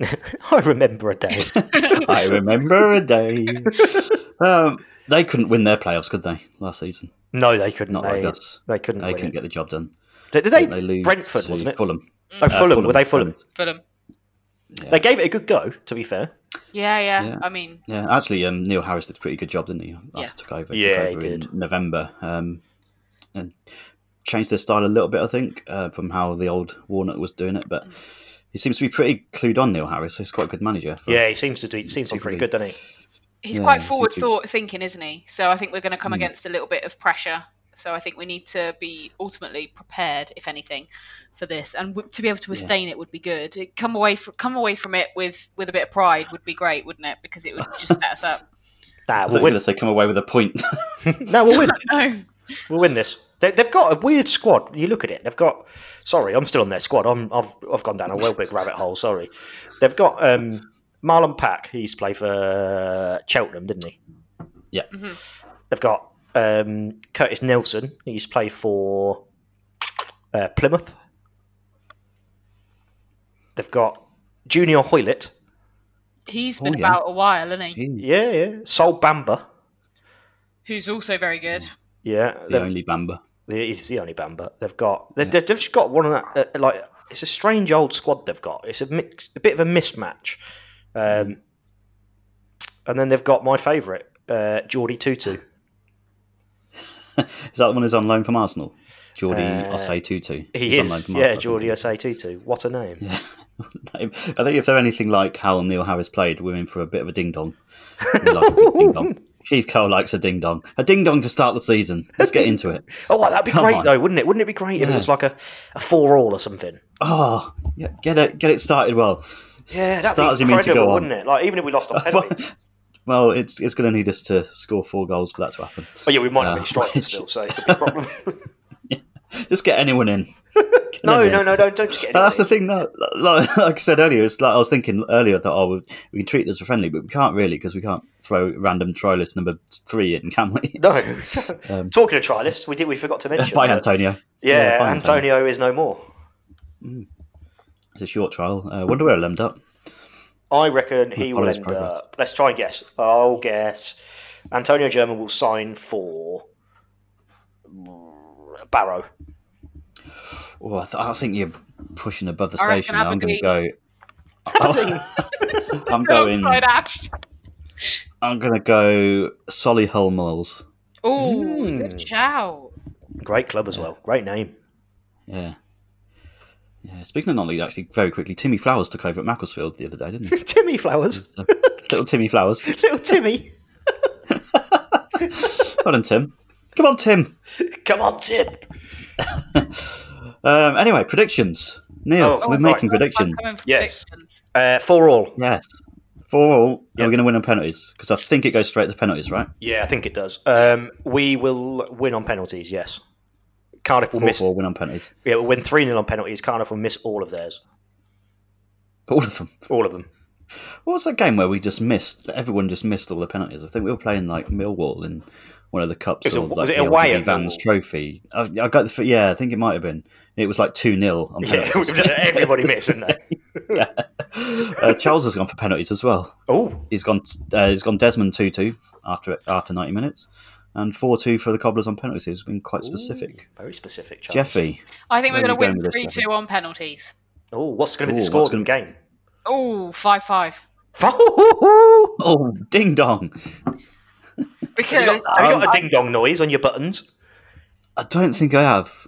<laughs> I remember a day. <laughs> I remember a day. um, they couldn't win their playoffs, could they? Last season, no, they couldn't. not they, like us. they couldn't. They win couldn't it. get the job done. Did they? They lose Brentford, to wasn't it? Fulham. Oh, Uh, Fulham. Were they Fulham? Fulham. They gave it a good go. To be fair. Yeah, yeah, Yeah. I mean, Yeah, actually, um, Neil Harris did a pretty good job, didn't he? After Yeah. he took over. Yeah, took he over did. in November. Um, and changed their style a little bit, I think, uh, from how the old Warnock was doing it. But he seems to be pretty clued on, Neil Harris. He's quite a good manager. for- Yeah, he seems to do. Seems to be pretty good, doesn't he? he's Yeah, quite forward seems to- thought thinking, isn't he? So I think we're going to come Mm. against a little bit of pressure. So I think we need to be ultimately prepared, if anything, for this, and w- to be able to withstand it would be good. It- Come away from come away from it with with a bit of pride would be great, wouldn't it? Because it would <laughs> just set us up. Nah, I thought we'll win. going to say come away with a point. <laughs> no, we'll win. <laughs> no, We'll win this. They, they've got a weird squad. You look at it. They've got. Sorry, I'm still on their squad. I'm, I've I've gone down a well big rabbit hole. Sorry. They've got um, Marlon Pack. He used to play for Cheltenham, didn't he? yeah. They've got um, Curtis Nelson. He used to play for uh, Plymouth. They've got Junior Hoilett. He's been yeah. about a while, hasn't he? Yeah, yeah. Sol Bamba. Who's also very good. Yeah, The they've- only Bamba. He's the only Bamba they've got. They've, they've just got one of that. Uh, like it's a strange old squad they've got. It's a mix, a bit of a mismatch. Um, and then they've got my favourite, uh, Jordi Tutu. <laughs> Is that the one who's on loan from Arsenal? Jordi Uh, Osei Tutu. He is, yeah, Jordi Osei Tutu. What a <laughs> <laughs> name! I think if they're anything like how Neil Harris played, we're in for a bit of a ding dong. Like ding dong. Keith Curle likes a ding dong. A ding dong to start the season. Let's get into it. Oh, that'd be Come great on. though, wouldn't it? Wouldn't it be great if it was like a, a four all or something? Oh, yeah, get it, get it started well. Yeah, that'd Start as be you mean to incredible, go on. wouldn't it? Like even if we lost on penalties. Well, it's it's going to need us to score four goals for that to happen. oh yeah, we might not Uh, be striking <laughs> still, so it could be a problem. <laughs> Just get anyone in. <laughs> Get no, them in. no, no, don't, don't just get. But that's the thing, though. Like, like I said earlier, it's like I was thinking earlier that oh, we, we can treat this as friendly, but we can't really because we can't throw random try list number three in, can we? No. Um, Talking of trialists, we did. We forgot to mention. by Antonio. Yeah, by Antonio is no more. It's a short trial. I uh, wonder where he'll end up. I reckon he will end progress. up. Let's try and guess. I'll guess. Antonio German will sign for Barrow. Oh, I, th- I think you're pushing above the I station. now. I'm going to go. <laughs> I'm going. Outside Ash. I'm going to go Solihull Moors. Oh, Hmm. good shout. Great club as well. Great name. Yeah. Yeah. Speaking of non-league, actually, very quickly, Timmy Flowers took over at Macclesfield the other day, didn't he? <laughs> Timmy Flowers. <laughs> Little Timmy Flowers. <laughs> Little Timmy. Come on, Tim. Come on, Tim. Come on, Tim. Um, anyway, predictions. Neil, Oh, we're right. making predictions. Coming for Yes. predictions. Uh, four all. Yes. For all, are we going to win on penalties? Because I think it goes straight to penalties, right? Yeah, I think it does. Um, we will win on penalties. Yes. Cardiff will Four, miss. four, win on penalties. Yeah, we'll win three 0 on penalties. Cardiff will miss all of theirs. All of them. All of them. What was that game where we just missed? Everyone just missed all the penalties. I think we were playing like Millwall in one of the cups. Was it- or, was like, it away at Vans? Trophy. I, I got the yeah. I think it might have been. It was like two 0 on Yeah, <laughs> everybody missed, didn't they? <laughs> yeah. Uh, Charles has gone for penalties as well. Oh, He's gone. Uh, he's gone Desmond two two after after ninety minutes, and four two for the Cobblers on penalties. He's been quite specific. very specific. Charles. Jeffy, I think we're Where are going to win 3 Jeffy? 2 on penalties. Oh, what's going to be the Ooh, score what's of the game? Oh, 5 5. <laughs> oh ding dong! Because Have you got a ding dong noise on your buttons? I don't think I have.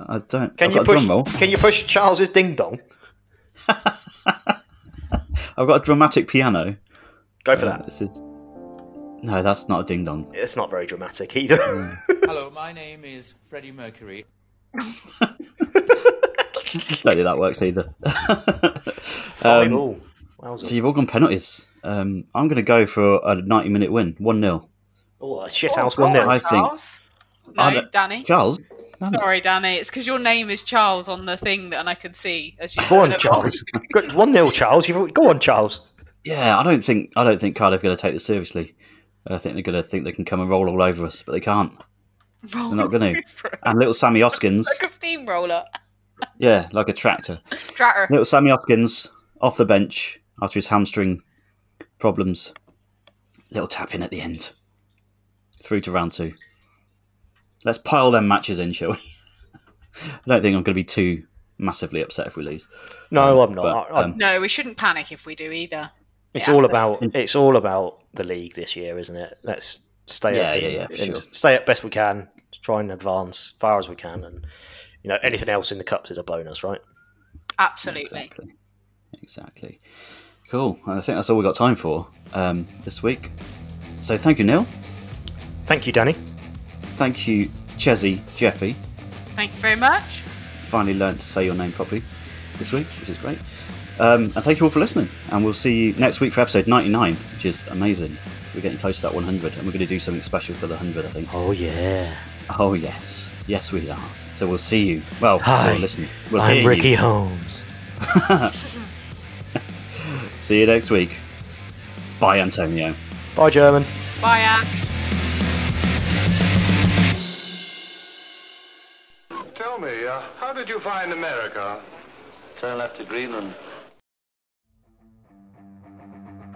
I don't. Can I've you got a push? drum roll. Can you push Charles's ding dong? <laughs> I've got a dramatic piano. Go for Uh, that. This is. No, that's not a ding dong. It's not very dramatic either. <laughs> Hello, my name is Freddie Mercury. <laughs> don't think that works either. <laughs> Five Um, all. Wowzers. so you've all gone penalties. Um, I'm going to go for a 90 minute win, one 0 Oh, a shit house go one on, nil. I think- No, I don't- Danny. Charles. Sorry, Danny. It's because your name is Charles on the thing that and I can see as you. Go on. Charles. One 0 Charles. You've, go on, Charles. Yeah, I don't think I don't think Cardiff are going to take this seriously. I think they're going to think they can come and roll all over us, but they can't. <laughs> Roll They're not going to. And little Sammy Oskins, <laughs> like a steamroller. <laughs> yeah, like a tractor. Tractor. Little Sammy Oskins off the bench after his hamstring problems. Little tap in at the end. Through to round two. Let's pile them matches in, shall we? I don't think I'm going to be too massively upset if we lose. No, I'm not. But, um, No, we shouldn't panic if we do either. It's Yeah. all about it's all about the league this year, isn't it? Let's stay Yeah, up yeah, yeah, and sure. stay up best we can, try and advance as far as we can, and you know anything else in the cups is a bonus, right? Absolutely. Exactly. Exactly. Cool. I think that's all we've got time for um, this week. So thank you, Neil. Thank you, Danny. Thank you, Chezzy Jeffy. Thank you very much. Finally learned to say your name properly this week, which is great. Um, and thank you all for listening. And we'll see you next week for episode 99, which is amazing. We're getting close to that 100, and we're going to do something special for the 100, I think. Oh yeah. Oh, yes. Yes, we are. So we'll see you. Well, Hi, we'll listen. We'll I'm hear Ricky you. Holmes. <laughs> See you next week. Bye, Antonio. Bye, German. Bye, Anne. Tell me, uh, how did you find America? Turn left to Greenland.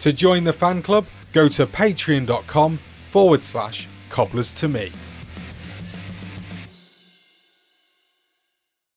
To join the fan club, go to patreon.com forward slash cobblers to me.